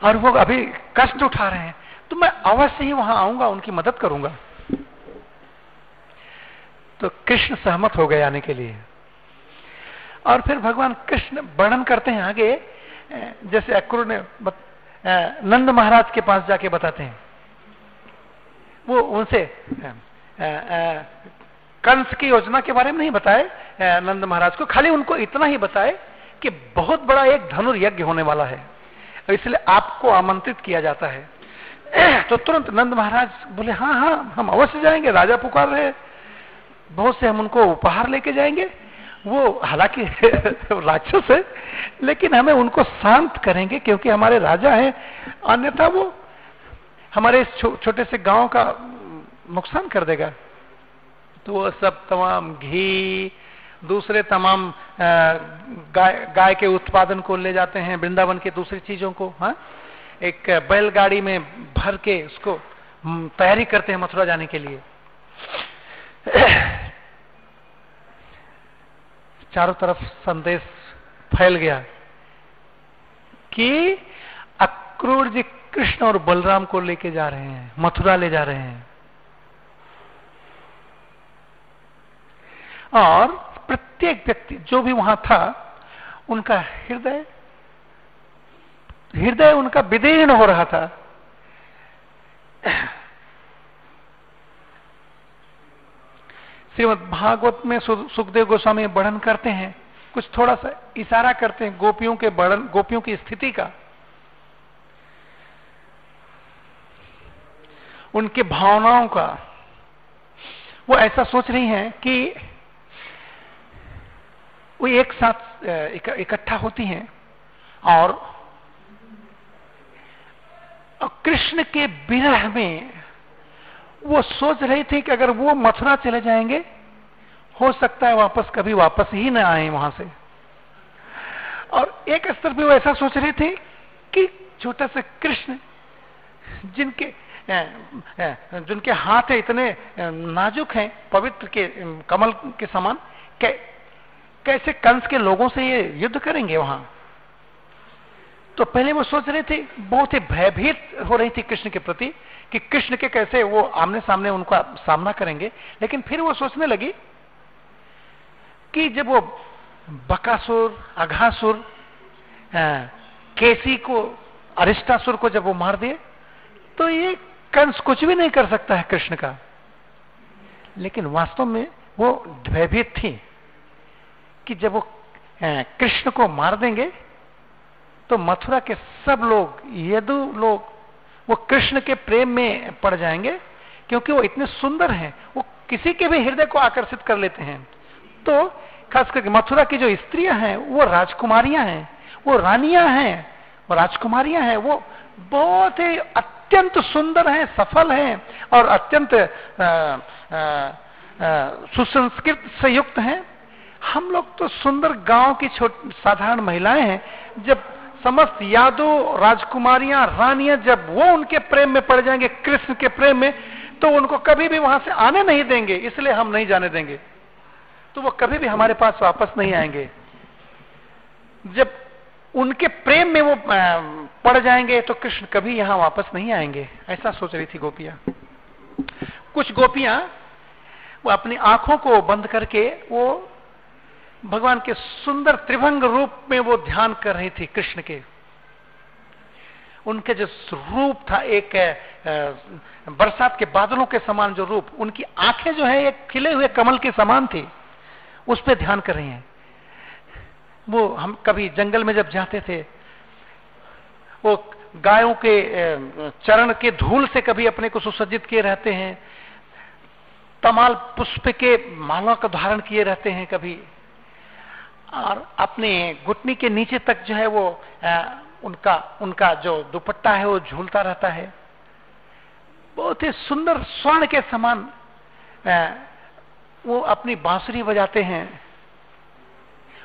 और वो अभी कष्ट उठा रहे हैं। तो मैं अवश्य ही वहाँ आऊँगा, उनकी मदद करूँगा। तो कृष्ण सहमत हो गए आने के लिए। और फिर भगवान कृष्ण वर्णन करते हैं आगे जैसे अक्रूर ने बत, नंद महाराज के पास जाके बताते हैं। वो उनसे कंस की योजना के बारे में नहीं बताए नंद महाराज को खाली उनको इतना ही बताए कि बहुत बड़ा एक धनुर्यज्ञ होने वाला है। इसलिए आपको आमंत्रित किया जाता है। (clears throat) तो तुरंत नंद महाराज बोले हाँ हाँ हम अवश्य जाएँगे राजा पुकार रहे बहुत से हम उनको उपहार लेके जाएँगे वो हालाँकि (laughs) राक्षस है लेकिन हमें उनको शांत करेंगे क्योंकि हमारे राजा हैं। अन्यथा वो हमारे इस छो, छोटे से गाँव का नुकसान कर देगा। तो वो सब तमाम घी दूसरे तमाम गाय गाय के उत्पादन को ले जाते हैं वृंदावन के दूसरी चीज़ों को हाँ? एक बैलगाड़ी में भर के उसको तैयारी करते हैं मथुरा जाने के लिए। चारों तरफ़ संदेश फैल गया कि अक्रूर जी कृष्ण और बलराम को लेके जा रहे हैं, मथुरा ले जा रहे हैं। और प्रत्येक व्यक्ति, जो भी वहाँ था, उनका हृदय हृदय उनका विदीर्ण हो रहा था। श्रीमद भागवत में सुखदेव गोस्वामी वर्णन करते हैं, कुछ थोड़ा सा इशारा करते हैं गोपियों के वर्णन, गोपियों की स्थिति का। उनके भावनाओं का। वो ऐसा सोच रही हैं कि वो एक साथ इकट्ठा होती हैं और कृष्ण के विरह में वो सोच रही थी कि अगर वो मथुरा चले जाएँगे हो सकता है वापस कभी वापस ही ना आए वहाँ से। और एक स्तर पे वो ऐसा सोच रहे थे कि छोटा सा कृष्ण जिनके जिनके हाथ है इतने नाजुक हैं पवित्र के कमल के समान कै, कैसे कंस के लोगों से ये युद्ध करेंगे वहाँ? तो पहले वो सोच रहे थे बहुत ही भयभीत हो रही थी कृष्ण के प्रति कि कृष्ण के कैसे वो आमने सामने उनका सामना करेंगे, लेकिन फिर वो सोचने लगी कि जब वो बकासुर, अघासुर केसी को, अरिष्टासुर को जब वो मार दिए तो ये कंस कुछ भी नहीं कर सकता है कृष्ण का। लेकिन वास्तव में वो भयभीत थी कि जब वो कृष्ण को मार देंगे तो मथुरा के सब लोग, यदु लोग वो कृष्ण के प्रेम में पड़ जाएँगे, क्योंकि वो इतने सुंदर हैं, वो किसी के भी हृदय को आकर्षित कर लेते हैं। तो खास करके मथुरा की जो स्त्रियाँ हैं, वो राजकुमारियाँ हैं, वो रानियाँ हैं, वो राजकुमारियाँ हैं, वो बहुत ही अत्यंत सुंदर हैं, सफल हैं, और अत्यंत सुसंस्कृत से युक्त हैं। हम लोग तो सुंदर गाँव की साधारण महिलाएँ हैं, जब समस्त यादव राजकुमारियाँ, रानियाँ जब वो उनके प्रेम में पड़ जाएँगे, कृष्ण के प्रेम में तो उनको कभी भी वहाँ से आने नहीं देंगे, इसलिए हम नहीं जाने देंगे। तो वो कभी भी हमारे पास वापस नहीं आएँगे। जब उनके प्रेम में वो पड़ जाएँगे तो कृष्ण कभी यहाँ वापस नहीं आएँगे। ऐसा सोच रही थी गोपियाँ। कुछ गोपियाँ वो अपनी आँखों को बंद करके वो भगवान के सुंदर त्रिभंग रूप में वो ध्यान कर रही थी कृष्ण के। उनके जो रूप था, एक बरसात के बादलों के समान जो रूप, उनकी आँखें जो है एक खिले हुए कमल के समान थी। उस पर ध्यान कर रही हैं। वो हम कभी जंगल में जब जाते थे, वो गायों के चरण के धूल से कभी अपने को सुसज्जित किए रहते हैं, तमाल पुष्प के माला का धारण किए रहते हैं कभी। और अपने घुटनी के नीचे तक जो है वो आ, उनका उनका जो दुपट्टा है वो झूलता रहता है। बहुत ही सुंदर स्वर्ण के समान वो अपनी बांसुरी बजाते हैं।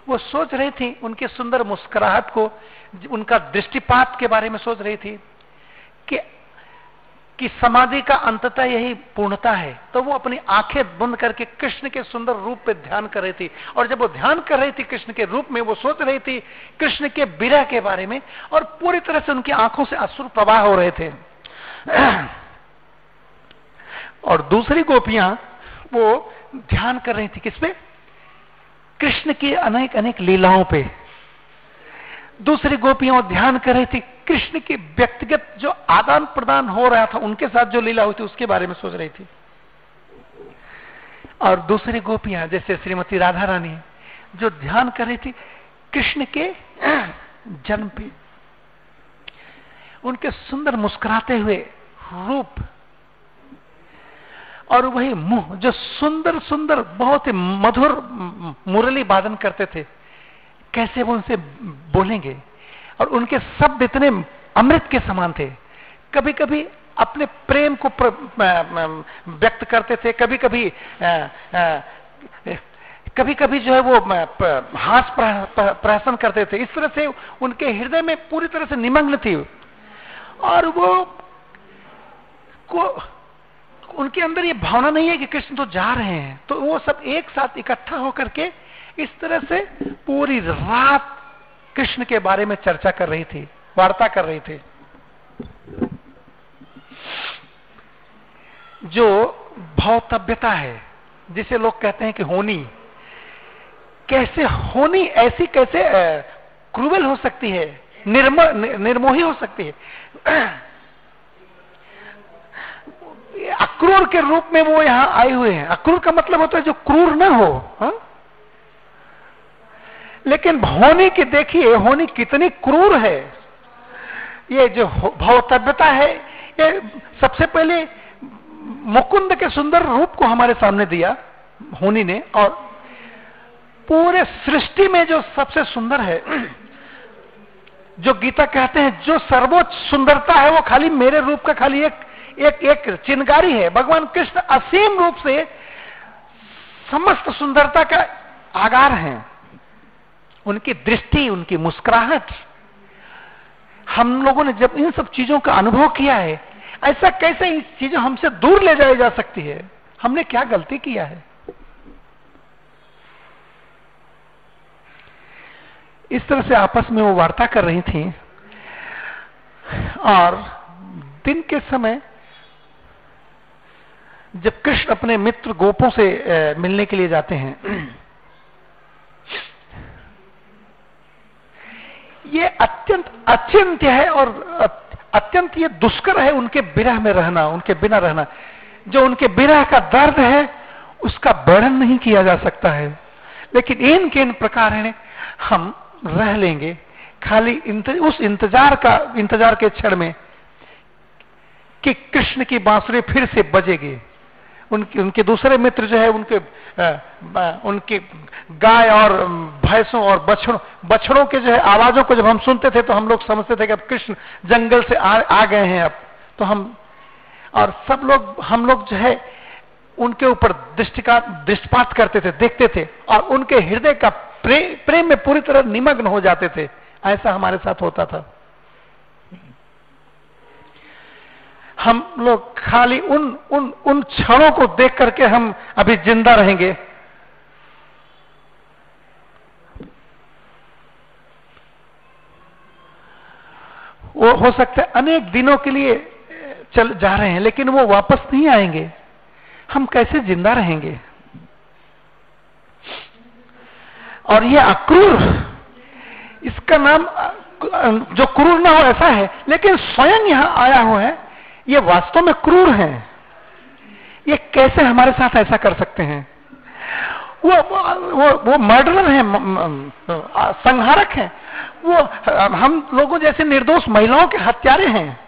वो सोच रही थी उनके सुंदर मुस्कुराहट को उनका दृष्टिपात के बारे में सोच रही थी कि कि समाधि का अंततः यही पूर्णता है। तो वो अपनी आँखें बंद करके कृष्ण के सुंदर रूप पे ध्यान कर रही थी। और जब वो ध्यान कर रही थी कृष्ण के रूप में, वो सोच रही थी कृष्ण के विरह के बारे में, और पूरी तरह से उनकी आँखों से असुर प्रवाह हो रहे थे। (clears throat) और दूसरी गोपियाँ, वो ध्यान कर रही थी किसपे कृष्ण की अनेक अनेक लीलाओं पे। दूसरी गोपियाँ ध्यान कर रही थी, कृष्ण के व्यक्तिगत जो आदान प्रदान हो रहा था, उनके साथ जो लीला हुई थी, उसके बारे में सोच रही थी। और दूसरी गोपियाँ, जैसे श्रीमती राधा रानी, जो ध्यान कर रही थी, कृष्ण के (clears throat) जन्म पे। उनके सुंदर मुस्कुराते हुए रूप। और वही मुँह, जो सुंदर सुंदर बहुत ही मधुर मुरली वादन करते थे। कैसे वो उनसे बोलेंगे? और उनके शब्द इतने अमृत के समान थे। कभी कभी अपने प्रेम को व्यक्त करते थे कभी कभी कभी कभी जो है वो हास प्रहसन करते थे। इस तरह से उनके हृदय में पूरी तरह से निमग्न थी। और वो को, उनके अंदर ये भावना नहीं है कि कृष्ण तो जा रहे हैं। तो वो सब एक साथ इकट्ठा होकर के इस तरह से पूरी रात कृष्ण के बारे में चर्चा कर रही थी, वार्ता कर रही थी। जो भौतव्यता है, जिसे लोग कहते हैं कि होनी, कैसे होनी ऐसी कैसे क्रूवल हो सकती है, निर्म निर्मोही हो सकती है। अक्रूर के रूप में वो यहाँ आए हुए हैं। अक्रूर का मतलब होता है जो क्रूर ना हो, हा? लेकिन होनी की देखिए, होनी कितनी क्रूर है। ये जो भवतव्यता है, ये सबसे पहले मुकुंद के सुंदर रूप को हमारे सामने दिया, होनी ने, और पूरे सृष्टि में जो सबसे सुंदर है, (clears throat) जो गीता कहते हैं, जो सर्वोच्च सुंदरता है, वो खाली मेरे रूप का खाली एक एक एक चिनगारी है। भगवान कृष्ण असीम रूप से समस्त सुंदरता का आगार है। उनकी दृष्टि, उनकी मुस्कुराहट। हम लोगों ने जब इन सब चीज़ों का अनुभव किया है, ऐसा कैसे इस चीज़ें हमसे दूर ले जाई जा सकती है? हमने क्या गलती किया है? इस तरह से आपस में वो वार्ता कर रही थी। और दिन के समय जब कृष्ण अपने मित्र गोपों से मिलने के लिए जाते हैं ये अत्यंत अचिंत्य है और अत्यंत ये दुष्कर है उनके बिरह में रहना उनके बिना रहना। जो उनके बिरह का दर्द है उसका वर्णन नहीं किया जा सकता है। लेकिन इन के इन प्रकार है हम रह लेंगे। खाली इंत, उस इंतज़ार का इंतज़ार के क्षण में कि कृष्ण की बांसुरी फिर से बजेगी। उनके उनके दूसरे मित्र जो है उनके उनके गाय और भैंसों और बछड़ों बछड़ों के जो है आवाजों को जब हम सुनते थे तो हम लोग समझते थे कि अब कृष्ण जंगल से आ, आ गए हैं अब। तो हम और सब लोग हम लोग जो है उनके ऊपर दृष्टिका दृष्टिपात करते थे देखते थे और उनके हृदय का प्रे, प्रेम में पूरी तरह निमग्न हो जाते थे। ऐसा हमारे साथ होता था। हम लोग खाली उन उन उन क्षणों को देख करके हम अभी ज़िंदा रहेंगे। वो हो सकता है अनेक दिनों के लिए चल जा रहे हैं, लेकिन वो वापस नहीं आएँगे। हम कैसे ज़िंदा रहेंगे? और ये अक्रूर, इसका नाम जो क्रूर ना हो, ऐसा है, लेकिन स्वयं यहाँ आया हुआ है। ये वास्तव में क्रूर है। ये कैसे हमारे साथ ऐसा कर सकते हैं? वो वो वो मर्डरर है संहारक है। वो हम लोगों जैसे निर्दोष महिलाओं के हत्यारे हैं।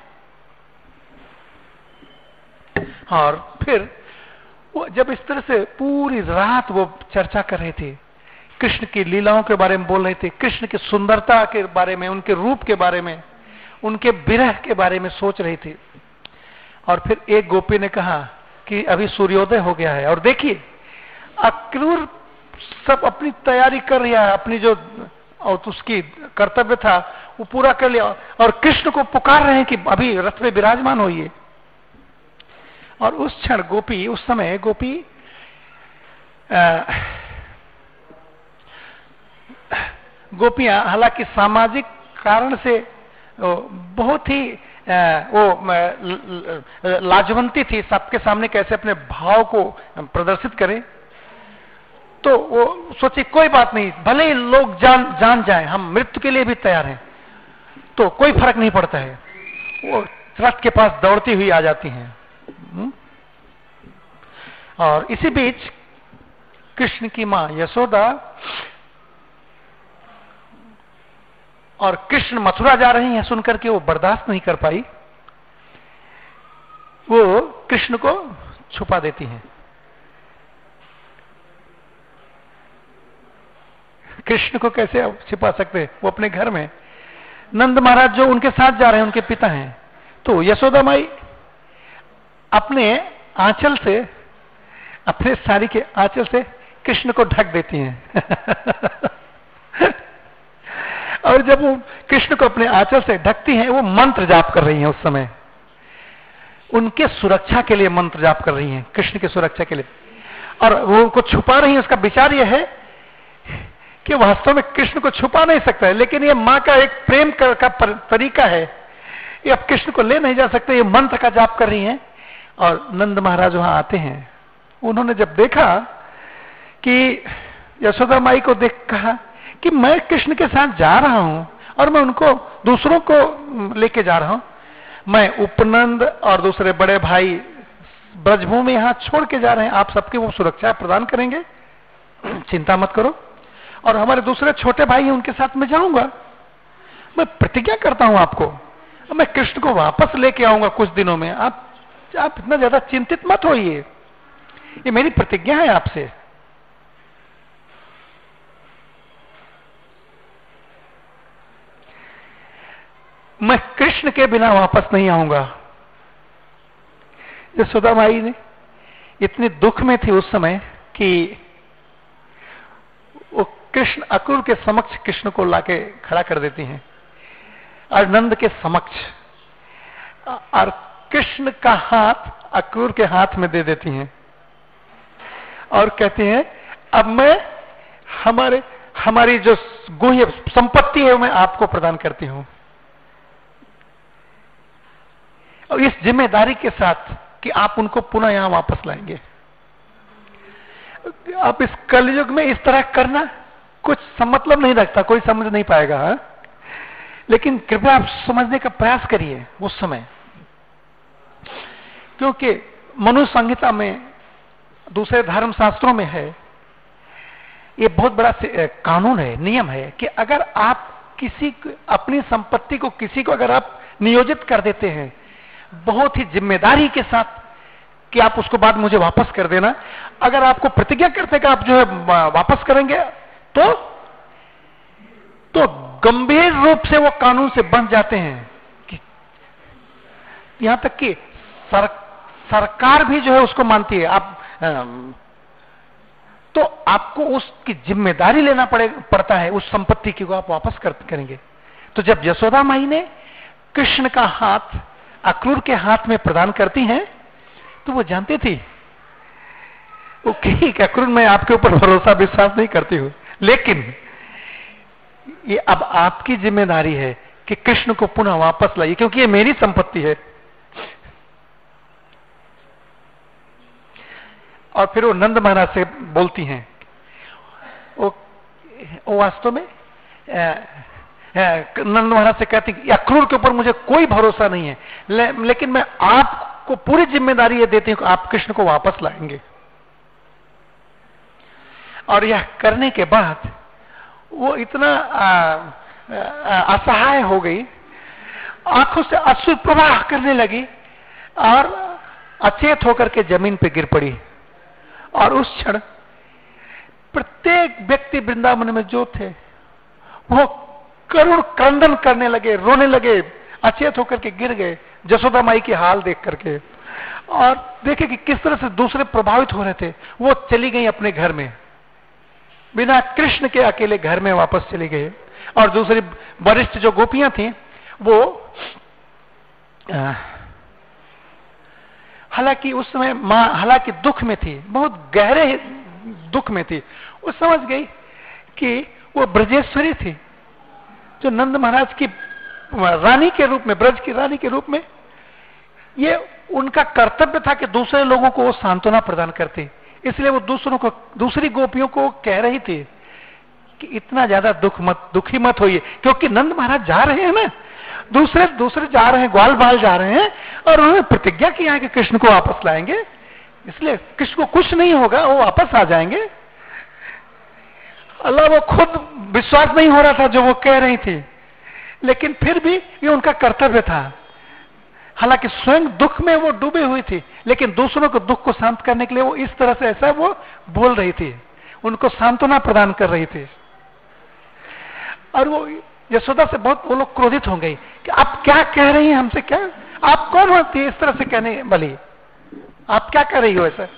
और फिर, वो जब इस तरह से पूरी रात वो चर्चा कर रहे थे, कृष्ण की लीलाओं के बारे में बोल रहे थे, कृष्ण की सुंदरता के बारे में, उनके रूप के बारे में, उनके विरह के बारे में सोच रहे थी और फिर एक गोपी ने कहा कि अभी सूर्योदय हो गया है। और देखिए, अक्रूर सब अपनी तैयारी कर रहा है, अपनी जो, और उसकी कर्तव्य था, वो पूरा कर लिया। और कृष्ण को पुकार रहे हैं कि अभी रथ में विराजमान होइए। और उस क्षण गोपी, उस समय गोपी गोपियाँ हालाँकि सामाजिक कारण से बहुत ही वो लाजवंती थी सबके सामने कैसे अपने भाव को प्रदर्शित करें। तो वो सोचे, कोई बात नहीं, भले ही लोग जान जान जाए, हम मृत्यु के लिए भी तैयार हैं तो कोई फ़र्क नहीं पड़ता है। वो रथ के पास दौड़ती हुई आ जाती हैं। हम्म? और इसी बीच कृष्ण की माँ यशोदा और कृष्ण मथुरा जा रही हैं सुनकर के वो बर्दाश्त नहीं कर पाई। वो कृष्ण को छुपा देती हैं। कृष्ण को कैसे छिपा सकते? वो अपने घर में। नंद महाराज जो उनके साथ जा रहे हैं, उनके पिता हैं। तो यशोदा माई अपने आंचल से, अपने साड़ी के आंचल से कृष्ण को ढक देती हैं। (laughs) और जब वो कृष्ण को अपने आंचल से ढकती हैं वो मंत्र जाप कर रही हैं उस समय। उनके सुरक्षा के लिए मंत्र जाप कर रही हैं कृष्ण की सुरक्षा के लिए। और वो उनको छुपा रही है उसका विचार यह है कि वास्तव में कृष्ण को छुपा नहीं सकता है लेकिन ये माँ का एक प्रेम का, का तरीका है ये अब कृष्ण को ले नहीं जा सकते ये मंत्र का जाप कर रही हैं। और नंद महाराज वहाँ आते हैं। उन्होंने जब देखा कि यशोदा माई को देख कहा कि मैं कृष्ण के साथ जा रहा हूँ और मैं उनको, दूसरों को लेके जा रहा हूँ। मैं उपनंद और दूसरे बड़े भाई ब्रजभूमि यहाँ छोड़ के जा रहे हैं। आप सबके वो सुरक्षा प्रदान करेंगे। चिंता मत करो। और हमारे दूसरे छोटे भाई हैं, उनके साथ में जाऊँगा। मैं प्रतिज्ञा करता हूँ आपको। मैं कृष्ण को वापस लेके आऊँगा कुछ दिनों में। आप आप इतना ज़्यादा चिंतित मत होइए। ये मेरी प्रतिज्ञा है आपसे। मैं कृष्ण के बिना वापस नहीं आऊँगा। यशोदा माई ने इतने दुख में थी उस समय कि वो कृष्ण अक्रूर के समक्ष कृष्ण को लाके खड़ा कर देती हैं। और नंद के समक्ष। और कृष्ण का हाथ अक्रूर के हाथ में दे देती हैं। और कहती हैं, अब मैं हमारे, हमारी जो गुह्य संपत्ति है मैं आपको प्रदान करती हूँ। और इस ज़िम्मेदारी के साथ कि आप उनको पुनः यहाँ वापस लाएँगे आप इस कलयुग में इस तरह करना कुछ मतलब नहीं रखता, कोई समझ नहीं पाएगा, हा? लेकिन कृपया आप समझने का प्रयास करिए उस समय क्योंकि मनुष्य संहिता में, दूसरे धर्म शास्त्रों में है, ये बहुत बड़ा कानून है, नियम है कि अगर आप किसी अपनी संपत्ति को किसी को अगर आप नियोजित कर देते हैं बहुत ही ज़िम्मेदारी के साथ कि आप उसको बाद मुझे वापस कर देना। अगर आपको प्रतिज्ञा करते कि आप जो है वापस करेंगे तो तो गंभीर रूप से वो कानून से बन जाते हैं कि यहाँ तक कि सर, सरकार भी जो है उसको मानती है। आप तो आपको उसकी ज़िम्मेदारी लेना पड़े पड़ता है उस संपत्ति की को आप वापस कर, करेंगे। तो जब यशोदा माई ने कृष्ण का हाथ अक्रूर के हाथ में प्रदान करती हैं तो वो जानती थी। वो ठीक अक्रूर मैं आपके ऊपर भरोसा विश्वास नहीं करती हूँ। लेकिन ये अब आपकी ज़िम्मेदारी है कि कृष्ण को पुनः वापस लाइए क्योंकि ये मेरी संपत्ति है। और फिर वो नंद महाराज से बोलती हैं वो, वो वास्तव में नंद महाराज से कहती अक्रूर के ऊपर मुझे कोई भरोसा नहीं है। ले, लेकिन मैं आपको पूरी ज़िम्मेदारी ये देती हूँ आप कृष्ण को वापस लाएँगे। और यह करने के बाद वो इतना असहाय हो गई आँखों से अश्रु प्रवाह करने लगी और अचेत होकर के ज़मीन पे गिर पड़ी। और उस क्षण प्रत्येक व्यक्ति वृंदावन में जो थे वो करुण क्रंदन करने लगे, रोने लगे, अचेत होकर के गिर गए, जसोदा माई की हाल देख करके। और देखे कि किस तरह से दूसरे प्रभावित हो रहे थे, वो चली गई अपने घर में। बिना कृष्ण के अकेले घर में वापस चली गए और दूसरी वरिष्ठ जो गोपियाँ थी, वो हालाँकि उस समय माँ, हालाँकि दुख में थी, बहुत गहरे दुख में थी। वो समझ गई कि वो ब्रजेश्वरी थी। जो नंद महाराज की, रानी के रूप में, ब्रज की रानी के रूप में, ये उनका कर्तव्य था कि दूसरे लोगों को वो सांत्वना प्रदान करती। इसलिए वो दूसरों को, दूसरी गोपियों को कह रही थी कि इतना ज़्यादा दुख मत, दुखी मत होइए, क्योंकि नंद महाराज जा रहे हैं ना। दूसरे दूसरे जा रहे हैं ग्वाल बाल जा रहे हैं, और उन्होंने प्रतिज्ञा किया है कि कृष्ण को वापस लाएँगे। इसलिए कृष्ण को कुछ नहीं होगा, वो वापस आ जाएँगे। अल्लाह वो खुद विश्वास नहीं हो रहा था जो वो कह रही थी। लेकिन फिर भी ये उनका कर्तव्य था। हालाँकि स्वयं दुख में वो डूबे हुई थी, लेकिन दूसरों को दुख को शांत करने के लिए वो इस तरह से ऐसा वो बोल रही थी। उनको सांत्वना प्रदान कर रही थी। और वो यशोदा से बहुत वो लोग क्रोधित हो गई कि आप क्या कह रही हैं हमसे क्या? आप कौन होती है? इस तरह से कहने वाली। आप क्या कह रही हो ऐसा?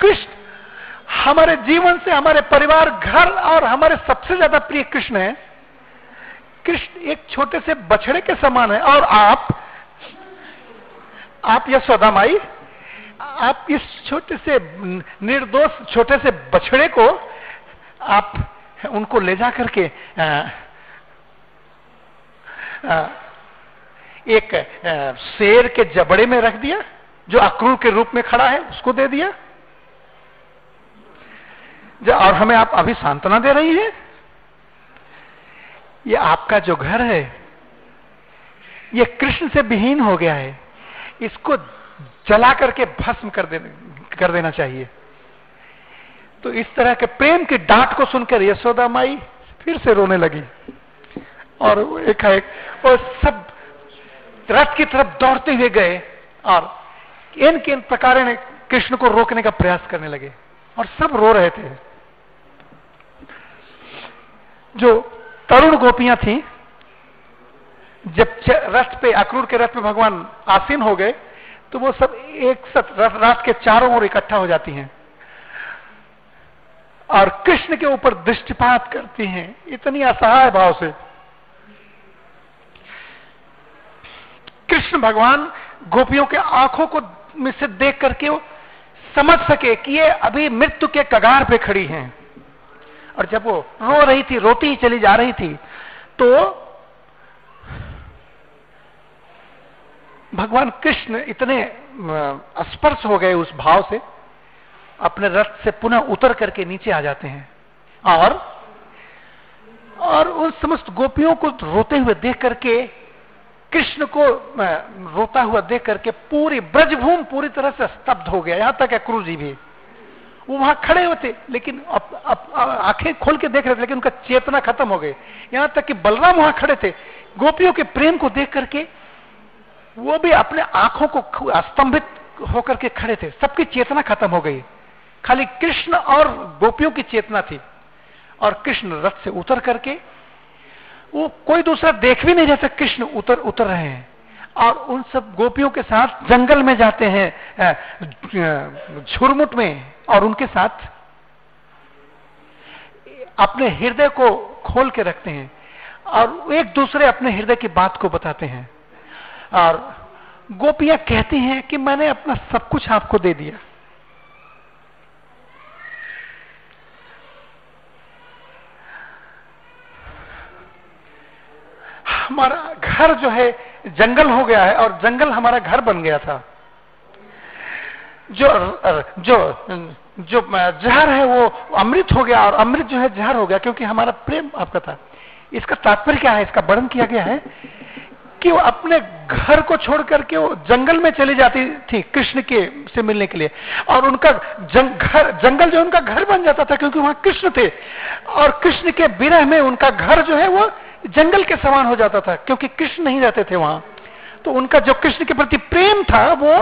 कृष्ण हमारे जीवन से हमारे परिवार घर और हमारे सबसे ज़्यादा प्रिय कृष्ण है। कृष्ण एक छोटे से बछड़े के समान है। और आप आप यशोदा माई आप इस छोटे से निर्दोष छोटे से बछड़े को आप उनको ले जा करके आ, आ, एक आ, शेर के जबड़े में रख दिया जो अक्रूर के रूप में खड़ा है उसको दे दिया। और हमें आप अभी सांत्वना दे रही है? ये आपका जो घर है, ये कृष्ण से विहीन हो गया है। इसको जला करके भस्म कर देना कर देना चाहिए। तो इस तरह के प्रेम की डांट को सुनकर यशोदा माई फिर से रोने लगी। और एक एक और सब रथ की तरफ़ दौड़ते हुए गए, और इन किन प्रकार कृष्ण को रोकने का प्रयास करने लगे, और सब रो रहे थे। जो तरुण गोपियाँ थी, जब रथ पे, अक्रूर के रथ पे भगवान आसीन हो गए तो वो सब एक साथ रथ के चारों ओर इकट्ठा हो जाती हैं। और कृष्ण के ऊपर दृष्टिपात करती हैं। इतनी असहाय भाव से। कृष्ण भगवान गोपियों के आँखों को में से देख करके समझ सके कि ये अभी मृत्यु के कगार पे खड़ी हैं। और जब वो रो रही थी, रोती ही चली जा रही थी तो भगवान कृष्ण इतने स्पर्श हो गए उस भाव से, अपने रथ से पुनः उतर करके नीचे आ जाते हैं। और और उन समस्त गोपियों को रोते हुए देख करके, कृष्ण को रोता हुआ देख करके पूरी ब्रजभूमि पूरी तरह से स्तब्ध हो गया। यहाँ तक अक्रूर जी भी। वो वहाँ खड़े होते लेकिन आँखें खोल के देख रहे थे, लेकिन उनका चेतना खत्म हो गई। यहाँ तक कि बलराम वहाँ खड़े थे। गोपियों के प्रेम को देख करके वो भी अपने आँखों को स्तंभित होकर के खड़े थे। सबकी चेतना खत्म हो गई। खाली कृष्ण और गोपियों की चेतना थी। और कृष्ण रथ से उतर करके, वो कोई दूसरा देख भी नहीं था, कृष्ण उतर उतर रहे हैं। और उन सब गोपियों के साथ जंगल में जाते हैं झुरमुट में, और उनके साथ अपने हृदय को खोल के रखते हैं और एक दूसरे अपने हृदय की बात को बताते हैं। और गोपियाँ कहती हैं कि मैंने अपना सब कुछ आपको दे दिया। हमारा घर जो है जंगल हो गया है और जंगल हमारा घर बन गया था। जो जो जो जहर है वो अमृत हो गया और अमृत जो है जहर हो गया क्योंकि हमारा प्रेम आपका था। इसका तात्पर्य क्या है? इसका वर्णन किया गया है कि वो अपने घर को छोड़ करके वो जंगल में चली जाती थी कृष्ण के से मिलने के लिए। और उनका जंग, घर जंगल जो उनका घर बन जाता था क्योंकि वहाँ कृष्ण थे। और कृष्ण के विरह में उनका घर जो है वो जंगल के समान हो जाता था, क्योंकि कृष्ण नहीं रहते थे वहाँ। तो उनका जो कृष्ण के प्रति प्रेम था, वो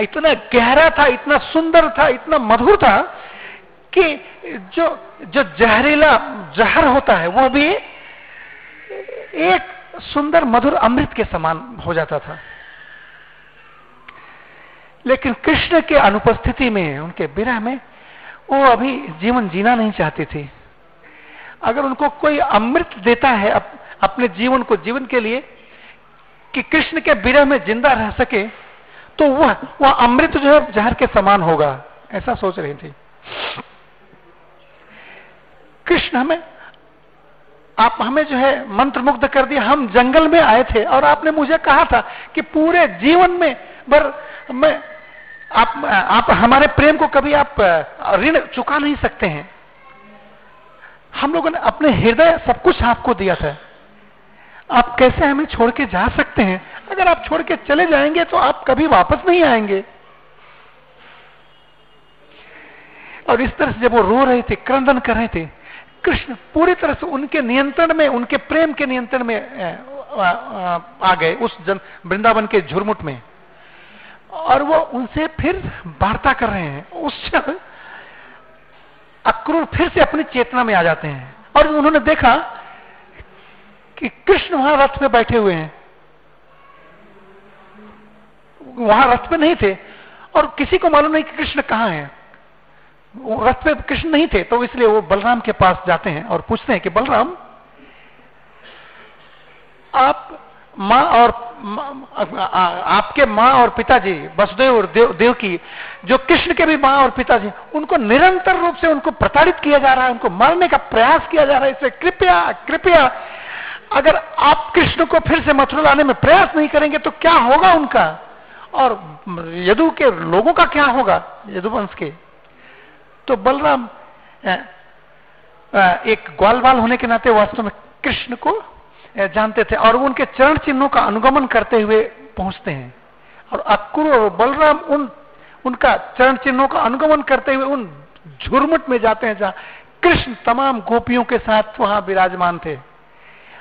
इतना गहरा था, इतना सुंदर था, इतना मधुर था, कि जो जो जहरीला जहर होता है, वो भी एक सुंदर मधुर अमृत के समान हो जाता था। लेकिन कृष्ण के अनुपस्थिति में, उनके विरह में, वो अभी जीवन जीना नहीं चाहती थी। अगर उनको कोई अमृत देता है अप, अपने जीवन को जीवन के लिए कि कृष्ण के विरह में ज़िंदा रह सके तो वह वह अमृत जो है जहर के समान होगा। ऐसा सोच रही थी। कृष्ण हमें आप हमें जो है मंत्र मुग्ध कर दिया हम जंगल में आए थे और आपने मुझे कहा था कि पूरे जीवन में बर मैं आप आप हमारे प्रेम को कभी आप ऋण चुका नहीं सकते हैं। हम लोगों ने अपने हृदय सब कुछ आपको दिया था। आप कैसे हमें छोड़ के जा सकते हैं? अगर आप छोड़ के चले जाएँगे तो आप कभी वापस नहीं आएँगे। और इस तरह से जब वो रो रहे थे, क्रंदन कर रहे थे, कृष्ण पूरी तरह से उनके नियंत्रण में, उनके प्रेम के नियंत्रण में आ गए उस जन वृंदावन के झुरमुट में। और वो उनसे फिर वार्ता कर रहे हैं। उस क्षण अक्रूर फिर से अपनी चेतना में आ जाते हैं। और उन्होंने देखा कि कृष्ण वहाँ रथ पे बैठे हुए हैं। वहाँ रथ पे नहीं थे। और किसी को मालूम नहीं कि कृष्ण कहाँ है। रथ पे कृष्ण नहीं थे तो इसलिए वो बलराम के पास जाते हैं और पूछते हैं कि, बलराम, आप माँ और आपके माँ और पिताजी वसुदेव और देव, देव की जो कृष्ण के भी माँ और पिताजी उनको निरंतर रूप से उनको प्रताड़ित किया जा रहा है उनको मारने का प्रयास किया जा रहा है। इससे कृपया कृपया अगर आप कृष्ण को फिर से मथुरा लाने में प्रयास नहीं करेंगे तो क्या होगा उनका? और यदु के लोगों का क्या होगा यदुवंश के? तो बलराम एक ग्वालवाल होने के नाते वास्तव में कृष्ण को जानते थे और उनके चरण चिन्हों का अनुगमन करते हुए पहुँचते हैं। और अक्रूर और बलराम उन, उनका चरण चिन्हों का अनुगमन करते हुए उन झुरमुट में जाते हैं, जहाँ कृष्ण तमाम गोपियों के साथ वहाँ विराजमान थे।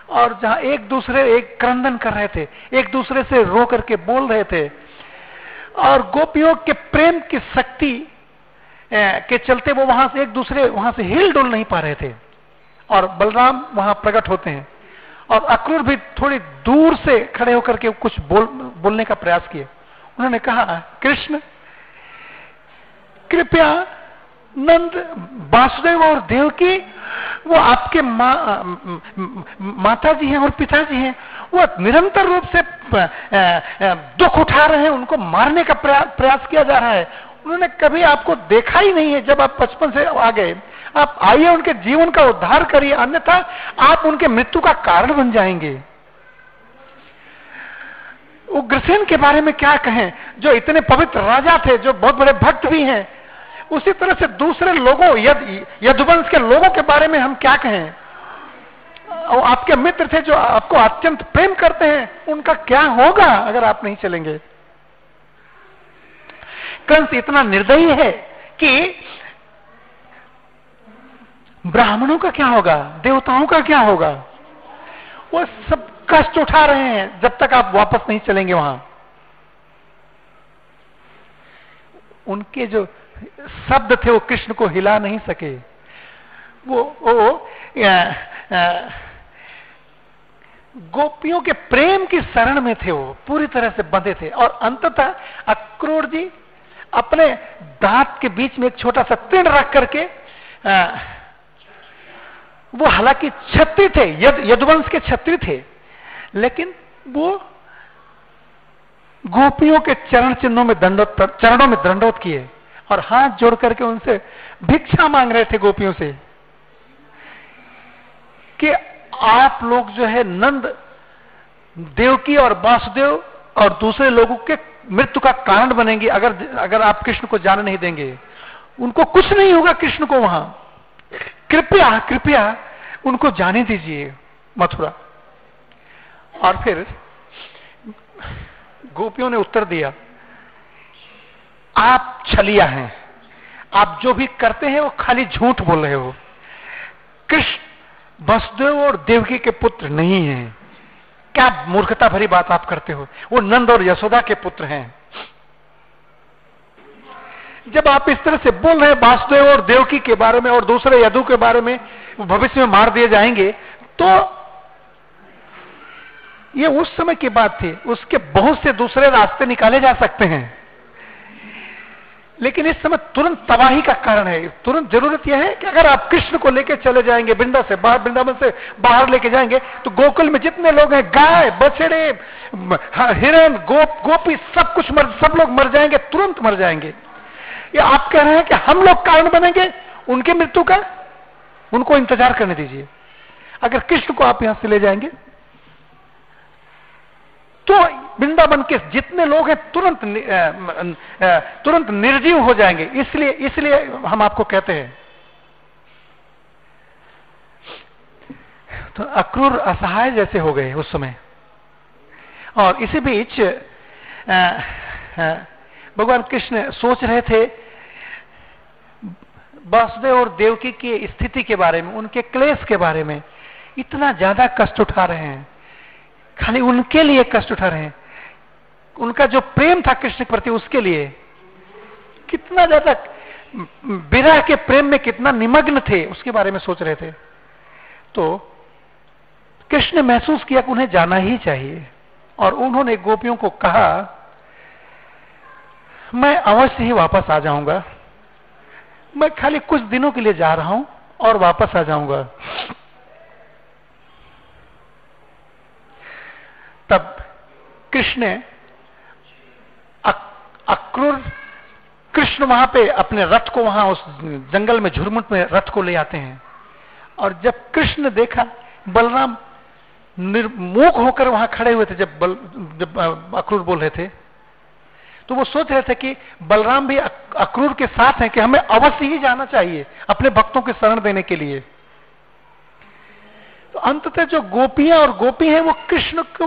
और जहाँ एक दूसरे, एक क्रंदन कर रहे थे, एक दूसरे से रो करके बोल रहे थे। और गोपियों के प्रेम की शक्ति के चलते वो वहाँ से, एक दूसरे, वहाँ से हिल डुल नहीं पा रहे थे। और बलराम वहाँ प्रकट होते हैं। और अक्रूर भी थोड़ी दूर से खड़े होकर के कुछ बोल बोलने का प्रयास किए। उन्होंने कहा कृष्ण कृपया नंद वासुदेव और देव की वो आपके मा, माता जी हैं और पिताजी हैं वो निरंतर रूप से दुख उठा रहे हैं उनको मारने का प्रयास किया जा रहा है। उन्होंने कभी आपको देखा ही नहीं है जब आप बचपन से आ गए आप आइए, उनके जीवन का उद्धार करिए, अन्यथा आप उनके मृत्यु का कारण बन जाएँगे। उग्रसेन के बारे में क्या कहें? जो इतने पवित्र राजा थे, जो बहुत बड़े भक्त भी हैं, उसी तरह से दूसरे लोगों, यद, यदुवंश के लोगों के बारे में हम क्या कहें? और आपके मित्र थे जो आपको अत्यंत प्रेम करते हैं, उनका क्या होगा अगर आप नहीं चलेंगे? कंस, इतना निर्दयी है कि ब्राह्मणों का क्या होगा? देवताओं का क्या होगा? वो सब कष्ट उठा रहे हैं जब तक आप वापस नहीं चलेंगे वहाँ। उनके जो शब्द थे वो कृष्ण को हिला नहीं सके। वो वो गोपियों के प्रेम की शरण में थे वो पूरी तरह से बंधे थे। और अंततः अक्रूर जी अपने दांत के बीच में एक छोटा सा तिण रख करके आ, वो हालाँकि छत्री थे, यद, यदुवंश के छत्री थे, लेकिन वो गोपियों के चरण चिन्हों में दंडोत चरणों में दंडोत किए और हाथ जोड़ करके उनसे भिक्षा मांग रहे थे गोपियों से कि आप लोग जो है नंद देवकी और वासुदेव और दूसरे लोगों के मृत्यु का कारण बनेंगे। अगर अगर आप कृष्ण को जाने नहीं देंगे, उनको कुछ नहीं होगा कृष्ण को वहाँ। कृपया कृपया उनको जाने दीजिए मथुरा। और फिर गोपियों ने उत्तर दिया, आप छलिया हैं। आप जो भी करते हैं, वो खाली झूठ बोल रहे हो। कृष्ण वसुदेव और देवकी के पुत्र नहीं हैं। क्या मूर्खता भरी बात आप करते हो? वो नंद और यशोदा के पुत्र हैं। जब आप इस तरह से बोल रहे वासुदेव और देवकी के बारे में और दूसरे यदु के बारे में भविष्य में मार दिए जाएँगे तो ये उस समय की बात थी, उसके बहुत से दूसरे रास्ते निकाले जा सकते हैं। लेकिन इस समय तुरंत तबाही का कारण है। तुरंत ज़रूरत यह है कि अगर आप कृष्ण को लेकर चले जाएँगे वृंदा से बाहर, वृंदावन से बाहर लेके जाएँगे तो गोकुल में जितने लोग हैं, गाय, बछड़े हिरण गोप, गोपी, सब कुछ मर, सब लोग मर जाएँगे, तुरंत मर जाएँगे। ये आप कह रहे हैं कि हम लोग कारण बनेंगे? उनके मृत्यु का? उनको इंतज़ार करने दीजिए। अगर कृष्ण को आप यहाँ से ले जाएँगे तो वृंदावन के जितने लोग हैं, तुरंत तुरंत निर्जीव हो जाएँगे। इसलिए इसलिए हम आपको कहते हैं। तो अक्रूर असहाय जैसे हो गए उस समय। और इसी बीच भगवान कृष्ण सोच रहे थे, वासुदेव और देवकी की स्थिति के बारे में, उनके क्लेश के बारे में, इतना ज़्यादा कष्ट उठा रहे हैं, खाली उनके लिए कष्ट उठा रहे हैं। उनका जो प्रेम था कृष्ण के प्रति, उसके लिए, कितना ज़्यादा विरह के प्रेम में कितना निमग्न थे, उसके बारे में सोच रहे थे। तो कृष्ण महसूस किया कि उन्हें जाना ही चाहिए, और उन्होंने गोपियों को कहा मैं अवश्य ही वापस आ जाऊँगा। मैं खाली कुछ दिनों के लिए जा रहा हूँ और वापस आ जाऊँगा। तब कृष्ण अक्रूर कृष्ण वहाँ पे अपने रथ को वहाँ उस जंगल में झुरमुट में रथ को ले आते हैं। और जब कृष्ण देखा, बलराम निर्मुख होकर वहाँ खड़े हुए थे, जब बल, जब अक्रूर बोल रहे थे तो वो सोच रहे थे कि बलराम भी अक्रूर के साथ हैं कि हमें अवश्य ही जाना चाहिए अपने भक्तों के शरण देने के लिए। तो अंततः जो गोपियाँ और गोपी हैं, वो कृष्ण को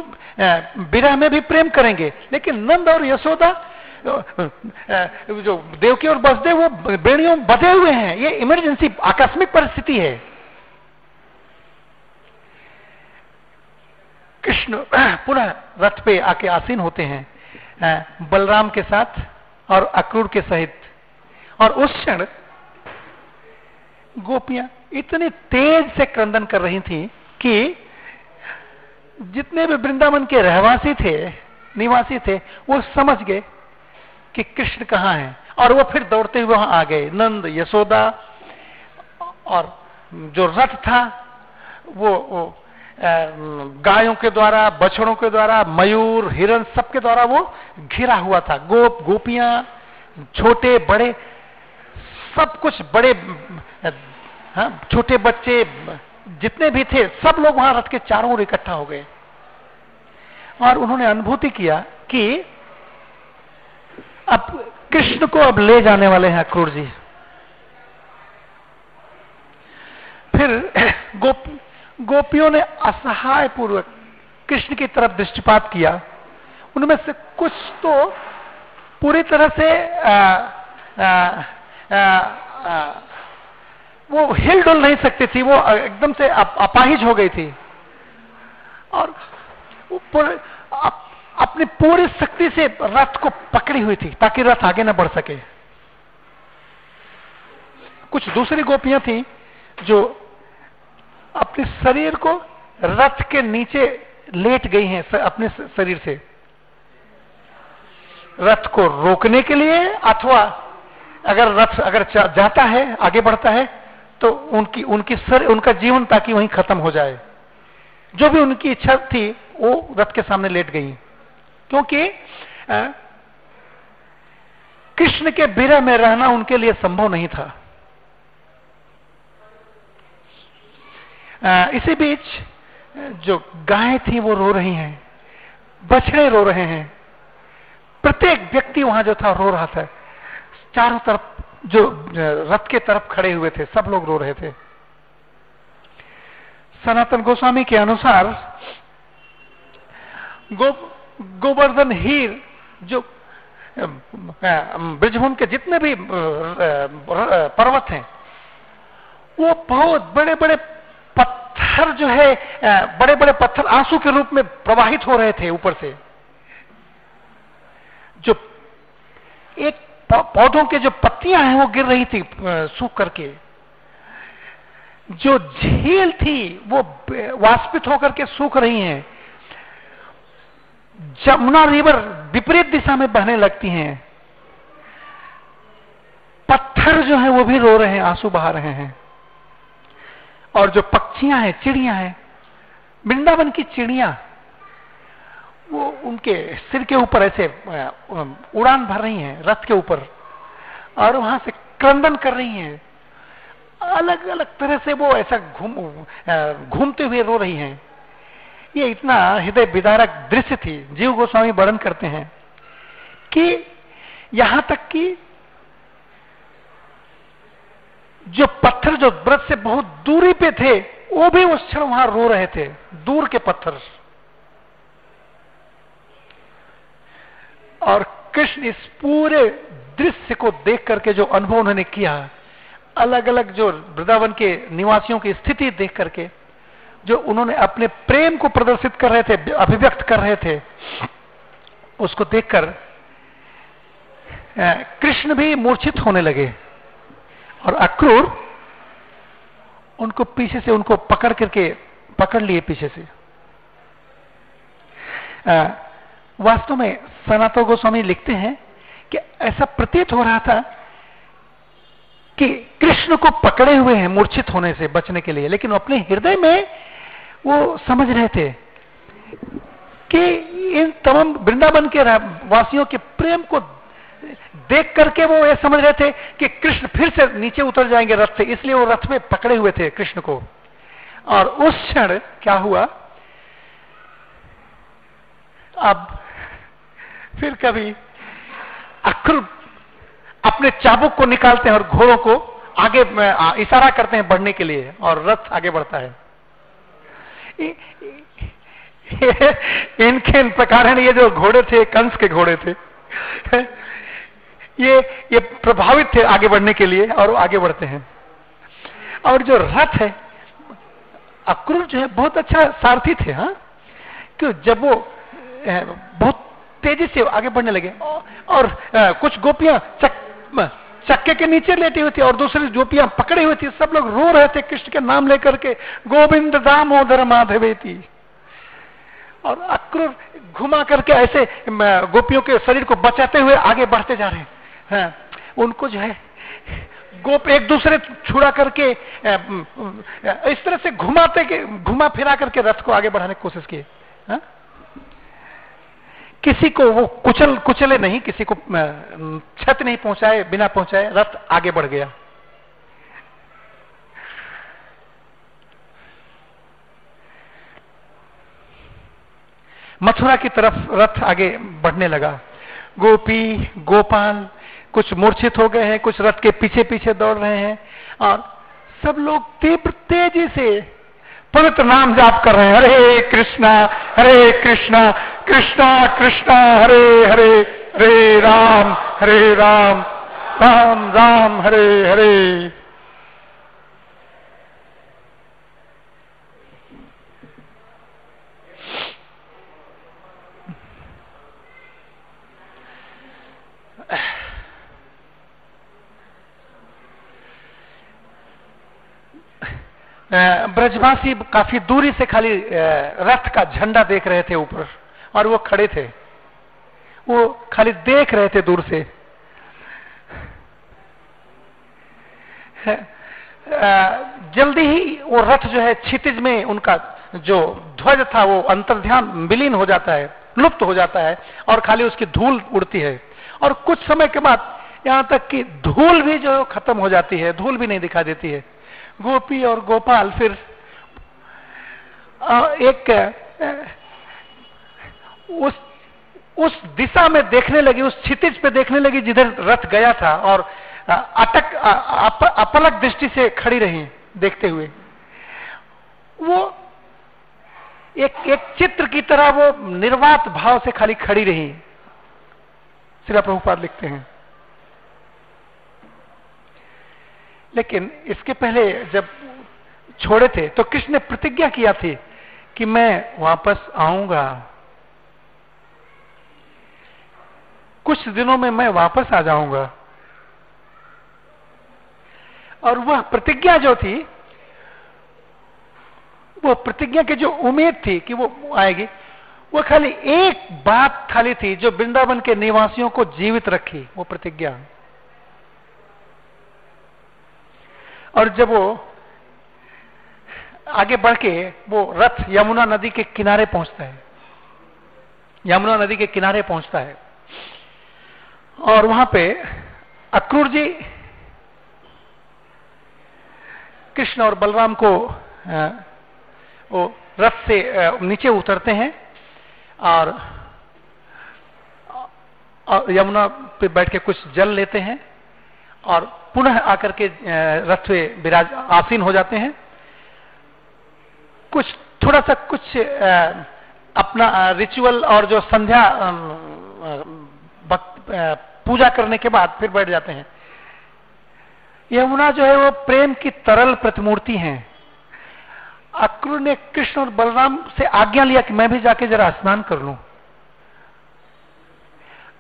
विरह में भी प्रेम करेंगे। लेकिन नंद और यशोदा जो देवकी और बसदेव वो बेड़ियों बधे हुए हैं। ये इमरजेंसी, आकस्मिक परिस्थिति है। कृष्ण, पुनः रथ पे आके आसीन होते हैं। बलराम के साथ और अक्रूर के सहित। और उस क्षण गोपियाँ इतनी तेज से क्रंदन कर रही थी कि जितने भी वृंदावन के रहवासी थे निवासी थे वो समझ गए कि कृष्ण कहाँ है। और वो फिर दौड़ते हुए वहाँ आ गए। नंद यशोदा और जो रथ था वो, वो गायों के द्वारा बछड़ों के द्वारा मयूर हिरण सबके द्वारा वो घिरा हुआ था। गोप गोपियाँ छोटे बड़े सब कुछ बड़े हाँ, छोटे बच्चे जितने भी थे सब लोग वहाँ रथ के चारों ओर इकट्ठा हो गए। और उन्होंने अनुभूति किया कि अब कृष्ण को अब ले जाने वाले हैं अक्रूर जी। फिर (clears throat) गोप गोपियों ने असहाय पूर्वक कृष्ण की तरफ़ दृष्टिपात किया। उनमें से कुछ तो पूरी तरह से आ, आ, आ, आ, वो हिल डुल नहीं सकती थी वो एकदम से अपाहिज हो गई थी। और अप, अपनी पूरी शक्ति से रथ को पकड़ी हुई थी ताकि रथ आगे न बढ़ सके। कुछ दूसरी गोपियाँ थी जो अपने शरीर को रथ के नीचे लेट गई हैं अपने शरीर से। रथ को रोकने के लिए अथवा अगर रथ अगर जाता है, आगे बढ़ता है तो उनकी उनकी सर, उनका जीवन ताकि वहीं खत्म हो जाए। जो भी उनकी इच्छा थी, वो रथ के सामने लेट गई। क्योंकि कृष्ण के बिरह में रहना उनके लिए संभव नहीं था। इसी बीच जो गायें थी वो रो रही हैं। बछड़े रो रहे हैं। प्रत्येक व्यक्ति वहाँ जो था रो रहा था। चारों तरफ़ जो रथ के तरफ़ खड़े हुए थे सब लोग रो रहे थे। सनातन गोस्वामी के अनुसार गो, गोवर्धन हीर जो ब्रजभूम के जितने भी पर्वत हैं वो बहुत बड़े बड़े पत्थर जो है बड़े बड़े पत्थर आँसू के रूप में प्रवाहित हो रहे थे ऊपर से। जो एक पौधों के जो पत्तियाँ हैं, वो गिर रही थी सूख करके। जो झील थी, वो वाष्पित होकर के सूख रही हैं। जमुना रिवर विपरीत दिशा में बहने लगती हैं। पत्थर जो है, वो भी रो रहे हैं, आँसू बहा रहे हैं। और जो पक्षियाँ हैं, चिड़िया हैं, वृंदावन की चिड़िया, वो उनके सिर के ऊपर ऐसे उड़ान भर रही हैं, रथ के ऊपर, और वहाँ से क्रंदन कर रही हैं। अलग अलग तरह से वो ऐसा घूम घूमते हुए रो रही हैं। ये इतना हृदय विदारक दृश्य थी, जीव गोस्वामी वर्णन करते हैं कि यहाँ तक कि जो पत्थर जो व्रत से बहुत दूरी पे थे, वो भी उस क्षण वहाँ रो रहे थे, दूर के पत्थर। और कृष्ण इस पूरे दृश्य को देख करके जो अनुभव उन्होंने किया अलग अलग जो वृंदावन के निवासियों की स्थिति देख करके, जो उन्होंने अपने प्रेम को प्रदर्शित कर रहे थे, अभिव्यक्त कर रहे थे, उसको देखकर कृष्ण भी मूर्छित होने लगे। और अक्रूर उनको पीछे से उनको पकड़ करके, पकड़ लिए पीछे से। वास्तव में सनातो गोस्वामी लिखते हैं कि ऐसा प्रतीत हो रहा था कि कृष्ण को पकड़े हुए हैं मूर्छित होने से, बचने के लिए। लेकिन अपने हृदय में वो समझ रहे थे कि इन तमाम वृंदावन के वासियों के प्रेम को देख करके वो ये समझ रहे थे कि कृष्ण फिर से नीचे उतर जाएँगे रथ से, इसलिए वो रथ में पकड़े हुए थे कृष्ण को। और उस क्षण क्या हुआ? अब फिर कभी अक्र अपने चाबुक को निकालते हैं और घोड़ों को आगे इशारा करते हैं बढ़ने के लिए, और रथ आगे बढ़ता है। (laughs) इनके इन प्रकार ये जो घोड़े थे, कंस के घोड़े थे। ये ये प्रभावित थे आगे बढ़ने के लिए और वो आगे बढ़ते हैं। और जो रथ है अक्रूर जो है बहुत अच्छा सारथी थे हाँ? क्यों? जब वो बहुत तेज़ी से आगे बढ़ने लगे। और, कुछ गोपियाँ चक, चक्के के नीचे लेटी हुई थी और दूसरी गोपियाँ पकड़ी हुई थी। सब लोग रो रहे थे कृष्ण के नाम लेकर के गोविंद दामोदर माधवे थी और अक्रूर घुमा करके ऐसे गोपियों के शरीर को बचाते हुए आगे बढ़ते जा रहे हैं। हाँ, उनको जो है गोप एक दूसरे छुड़ा करके इस तरह से घुमाते के घुमा फिरा करके रथ को आगे बढ़ाने की कोशिश की। हाँ? किसी को वो कुचल कुचले नहीं किसी को छत नहीं पहुँचाए बिना पहुँचाए रथ आगे बढ़ गया। मथुरा की तरफ़ रथ आगे बढ़ने लगा। गोपी गोपाल कुछ मूर्छित हो गए हैं, कुछ रथ के पीछे पीछे दौड़ रहे हैं और सब लोग तीव्र तेज़ी से पवित्र नाम जाप कर रहे हैं। हरे कृष्णा हरे कृष्णा कृष्णा कृष्णा, हरे हरे हरे राम हरे राम राम राम, हरे हरे। ब्रजवासी काफ़ी दूरी से खाली रथ का झंडा देख रहे थे ऊपर, और वो खड़े थे। वो खाली देख रहे थे दूर से। जल्दी ही वो रथ जो है, क्षितिज में उनका जो ध्वज था, वो अंतर्ध्यान विलीन हो जाता है, लुप्त हो जाता है, और खाली उसकी धूल उड़ती है। और कुछ समय के बाद यहाँ तक कि धूल भी जो खत्म हो जाती है, धूल भी नहीं दिखा देती है। गोपी और गोपाल फिर एक उस उस दिशा में देखने लगी उस क्षितिज पे देखने लगी जिधर रथ गया था और अटक अप, अपलक दृष्टि से खड़ी रही देखते हुए। वो एक एक चित्र की तरह वो निर्वात भाव से खाली खड़ी रही। श्री प्रभुपाद लिखते हैं। लेकिन इसके पहले जब छोड़े थे तो कृष्ण ने प्रतिज्ञा किया थी कि मैं वापस आऊँगा। कुछ दिनों में मैं वापस आ जाऊँगा। और वह प्रतिज्ञा जो थी, वो प्रतिज्ञा की जो उम्मीद थी कि वो आएगी, वो खाली एक बात खाली थी जो वृंदावन के निवासियों को जीवित रखी, वो प्रतिज्ञा। और जब वो आगे बढ़ के वो रथ यमुना नदी के किनारे पहुँचता है। यमुना नदी के किनारे पहुँचता है। और वहाँ पे अक्रूर जी कृष्ण और बलराम को वो रथ से नीचे उतरते हैं और, यमुना पे बैठ के कुछ जल लेते हैं। और पुनः आकर के रथ विराज, आसीन हो जाते हैं। कुछ, थोड़ा सा कुछ अपना रिचुअल और जो संध्या पूजा करने के बाद फिर बैठ जाते हैं। यमुना जो है वो प्रेम की तरल प्रतिमूर्ति है। अक्रूर ने कृष्ण और बलराम से आज्ञा लिया कि मैं भी जाके जरा स्नान कर लूँ।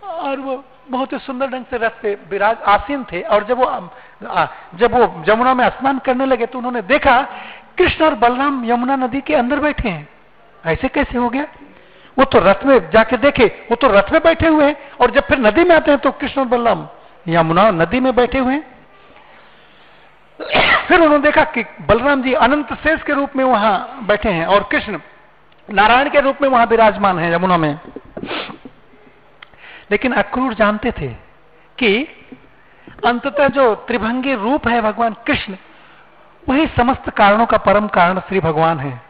और वो बहुत ही सुंदर ढंग से रथ पे विराज आसीन थे और जब वो जब वो यमुना में स्नान करने लगे तो उन्होंने देखा कृष्ण और बलराम यमुना नदी के अंदर बैठे हैं। ऐसे कैसे हो गया? वो तो रथ में जाके देखे, वो तो रथ में बैठे हुए हैं और जब फिर नदी में आते हैं तो कृष्ण और बलराम यमुना नदी में बैठे हुए हैं। फिर उन्होंने देखा कि बलराम जी अनंत शेष के रूप में वहाँ बैठे हैं और कृष्ण नारायण के रूप में वहाँ विराजमान है यमुना में। लेकिन अक्रूर जानते थे कि अंततः जो त्रिभंगी रूप है भगवान कृष्ण, वही समस्त कारणों का परम कारण श्री भगवान है।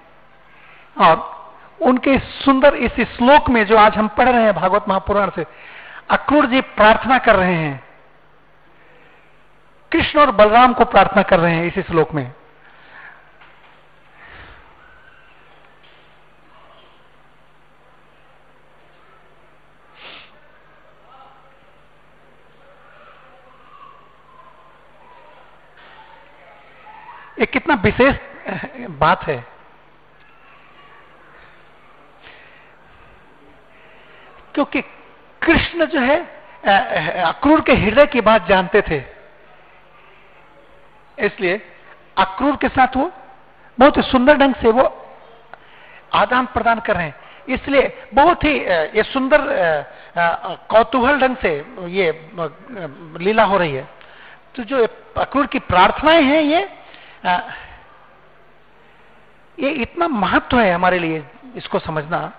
और उनके सुंदर इस श्लोक में जो आज हम पढ़ रहे हैं भागवत महापुराण से, अक्रूर जी प्रार्थना कर रहे हैं। कृष्ण और बलराम को प्रार्थना कर रहे हैं इस श्लोक में। एक कितना विशेष बात है। क्योंकि कृष्ण जो है अक्रूर के हृदय की बात जानते थे। इसलिए अक्रूर के साथ वो बहुत ही सुंदर ढंग से वो आदान प्रदान कर रहे हैं। इसलिए बहुत ही ये सुंदर कौतूहल ढंग से ये लीला हो रही है। तो जो अक्रूर की प्रार्थनाएँ हैं ये ये इतना महत्व है हमारे लिए इसको समझना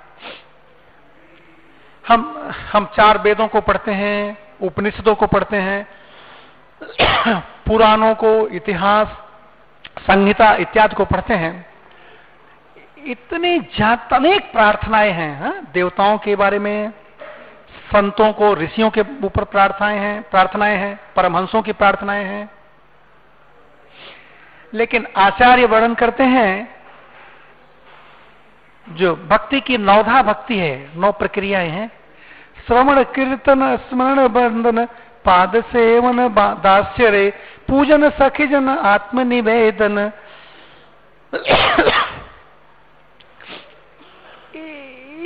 हम हम चार वेदों को पढ़ते हैं, उपनिषदों को पढ़ते हैं, (coughs) पुराणों को, इतिहास, संहिता इत्यादि को पढ़ते हैं इतनी अनेक प्रार्थनाएँ हैं, हा? देवताओं के बारे में, संतों को, ऋषियों के ऊपर प्रार्थनाएँ हैं प्रार्थनाएँ हैं, परमहंसों की प्रार्थनाएँ हैं लेकिन आचार्य वर्णन करते हैं, जो भक्ति की नौधा भक्ति है, नौ प्रक्रियाएँ हैं। श्रवण, कीर्तन, स्मरण, बंधन, पाद सेवन दास्य रे पूजन, सखिजन, आत्मनिवेदन।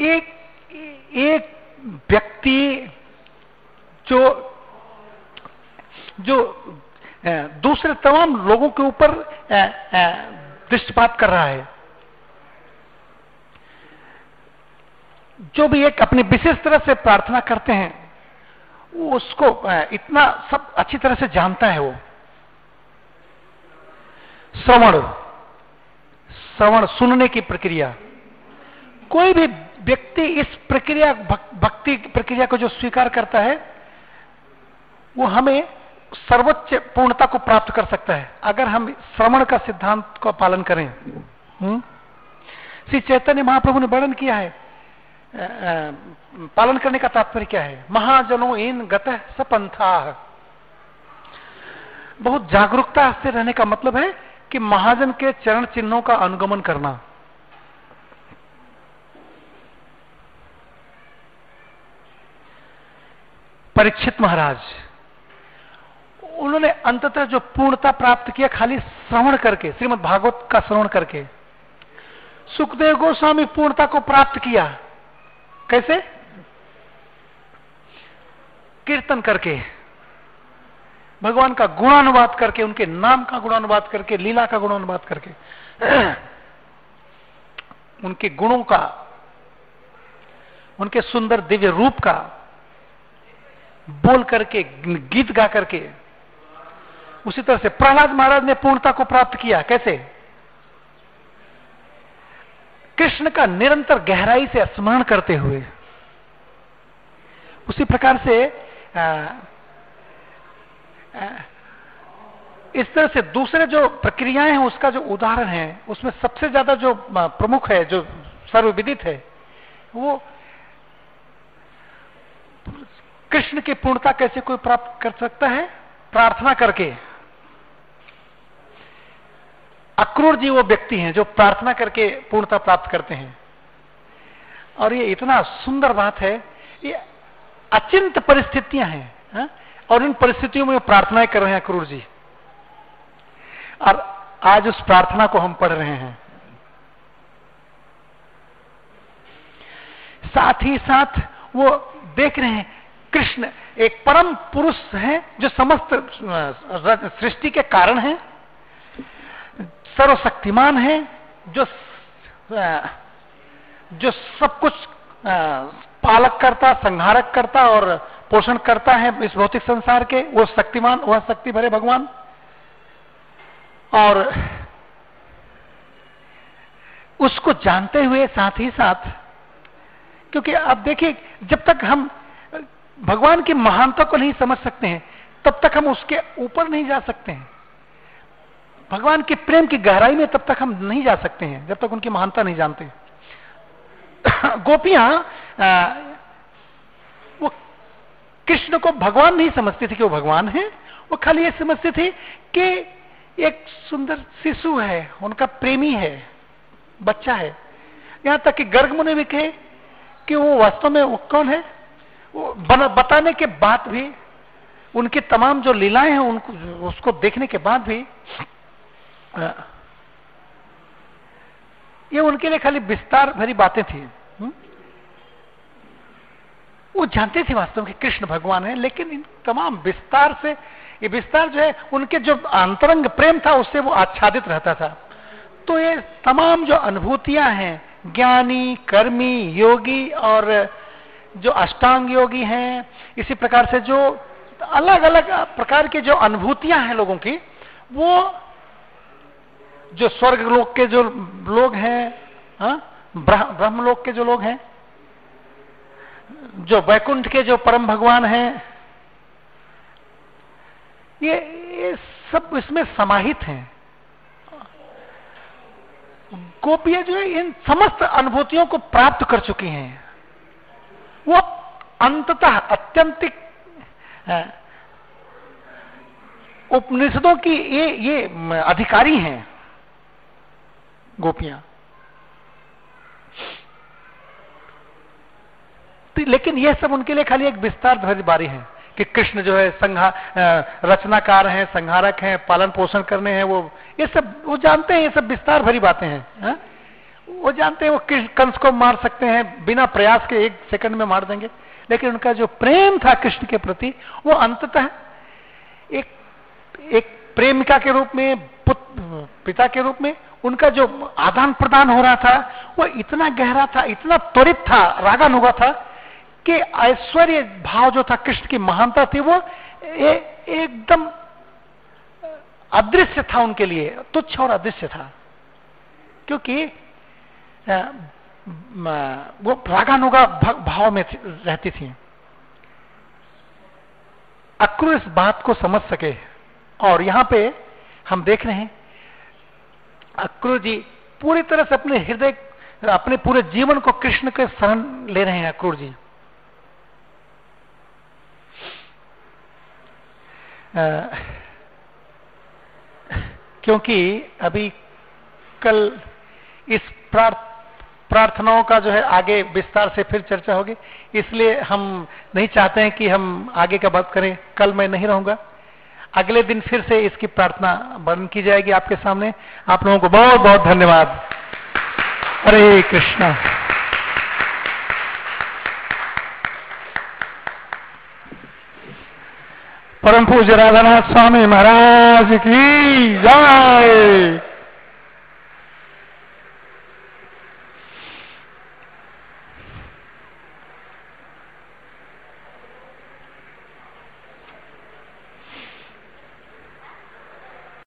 एक एक व्यक्ति जो जो दूसरे तमाम लोगों के ऊपर दृष्टिपात कर रहा है। जो भी एक अपनी विशेष तरह से प्रार्थना करते हैं उसको इतना सब अच्छी तरह से जानता है वो। श्रवण। श्रवण सुनने की प्रक्रिया। कोई भी व्यक्ति इस प्रक्रिया, भक्ति प्रक्रिया को जो स्वीकार करता है, वो हमें सर्वोच्च पूर्णता को प्राप्त कर सकता है। अगर हम श्रवण का सिद्धांत का पालन करें। श्री चैतन्य महाप्रभु ने वर्णन किया है। पालन करने का तात्पर्य क्या है? महाजनों इन गत सपंथा बहुत जागरूकता से रहने का मतलब है कि महाजन के चरण चिन्हों का अनुगमन करना। परीक्षित महाराज उन्होंने अंततः जो पूर्णता प्राप्त किया, खाली श्रवण करके, श्रीमद भागवत का श्रवण करके, सुखदेव गोस्वामी पूर्णता को प्राप्त किया। कैसे? कीर्तन करके, भगवान का गुणानुवाद करके, उनके नाम का गुणानुवाद करके, लीला का गुणानुवाद करके, (clears throat) उनके गुणों का, उनके सुंदर दिव्य रूप का, बोल करके, गीत गा करके उसी तरह से प्रहलाद महाराज ने पूर्णता को प्राप्त किया। कैसे? कृष्ण का निरंतर गहराई से स्मरण करते हुए। उसी प्रकार से आ, आ, इस तरह से दूसरे जो प्रक्रियाएँ हैं उसका जो उदाहरण है उसमें सबसे ज़्यादा जो प्रमुख है जो सर्वविदित है वो कृष्ण की पूर्णता कैसे कोई प्राप्त कर सकता है? प्रार्थना करके। अक्रूर जी वो व्यक्ति हैं जो प्रार्थना करके पूर्णता प्राप्त करते हैं। और ये इतना सुंदर बात है, ये अचिंत परिस्थितियाँ हैं, हा? और इन परिस्थितियों में प्रार्थनाएँ कर रहे हैं अक्रूर जी। और आज उस प्रार्थना को हम पढ़ रहे हैं। साथ ही साथ वो देख रहे हैं, कृष्ण एक परम पुरुष है जो समस्त सृष्टि के कारण है। सर्वशक्तिमान है, जो जो सब कुछ पालक करता, संहारक करता और पोषण करता है इस भौतिक संसार के, वो शक्तिमान, वह शक्ति भरे भगवान। और उसको जानते हुए साथ ही साथ, क्योंकि अब देखिए, जब तक हम भगवान की महानता को नहीं समझ सकते हैं, तब तक हम उसके ऊपर नहीं जा सकते हैं। भगवान के प्रेम की गहराई में तब तक हम नहीं जा सकते हैं, जब तक उनकी महानता नहीं जानते (coughs) गोपियाँ वो कृष्ण को भगवान नहीं समझती थी कि वो भगवान है। वो खाली ये समझती थी कि एक सुंदर शिशु है, उनका प्रेमी है, बच्चा है। यहाँ तक कि गर्ग मुनि भी कहे कि वो वास्तव में वो कौन है? वो बताने के बाद भी, उनकी तमाम जो लीलाएँ हैं, उनको, उसको देखने के बाद भी ये उनके लिए खाली विस्तार भरी बातें थी? वो जानते थे वास्तव में कृष्ण भगवान है, लेकिन इन तमाम विस्तार से, ये विस्तार जो है, उनके जो अंतरंग प्रेम था, उससे वो आच्छादित रहता था। तो ये तमाम जो अनुभूतियाँ हैं, ज्ञानी, कर्मी, योगी और जो अष्टांग योगी हैं, इसी प्रकार से जो अलग अलग प्रकार की जो अनुभूतियाँ हैं लोगों की, वो जो स्वर्ग लोक के जो लोग हैं हाँ, ब्रह्म लोक के जो लोग हैं जो वैकुंठ के जो परम भगवान हैं ये, ये सब इसमें समाहित हैं। गोपियाँ जो है इन समस्त अनुभूतियों को प्राप्त कर चुकी हैं। वो अंततः अत्यंतिक उपनिषदों की ये ये अधिकारी हैं। गोपियाँ तो लेकिन यह सब उनके लिए खाली एक विस्तार भरी बारी है कि कृष्ण जो है संघा रचनाकार हैं, संहारक हैं, पालन पोषण करने हैं, वो, ये सब, वो जानते हैं, ये सब विस्तार भरी बातें हैं, हा? वो जानते हैं वो कंस को मार सकते हैं, बिना प्रयास के एक सेकंड में मार देंगे लेकिन उनका जो प्रेम था कृष्ण के प्रति, वो अंततः एक एक प्रेमिका के रूप में पिता के रूप में उनका जो आदान प्रदान हो रहा था, वो इतना गहरा था, इतना त्वरित था रागानुगा था कि ऐश्वर्य भाव जो था, कृष्ण की महानता थी वो एकदम अदृश्य था उनके लिए, तुच्छ और अदृश्य था। क्योंकि वो रागानुगा भाव में रहती थी। अक्रू इस बात को समझ सके और यहाँ पे हम देख रहे हैं। अक्रू जी पूरी तरह से अपने हृदय अपने पूरे जीवन को कृष्ण के शरण ले रहे हैं अक्रूर जी। आ, क्योंकि अभी कल इस प्रार्थनाओं का जो है आगे विस्तार से फिर चर्चा होगी इसलिए हम नहीं चाहते हैं कि हम आगे का बात करें। कल मैं नहीं रहूँगा। अगले दिन फिर से इसकी प्रार्थना वर्णन की जाएगी आपके सामने। आप लोगों को बहुत बहुत धन्यवाद। हरे कृष्णा। परम पूज्य राधानाथ स्वामी महाराज की जय।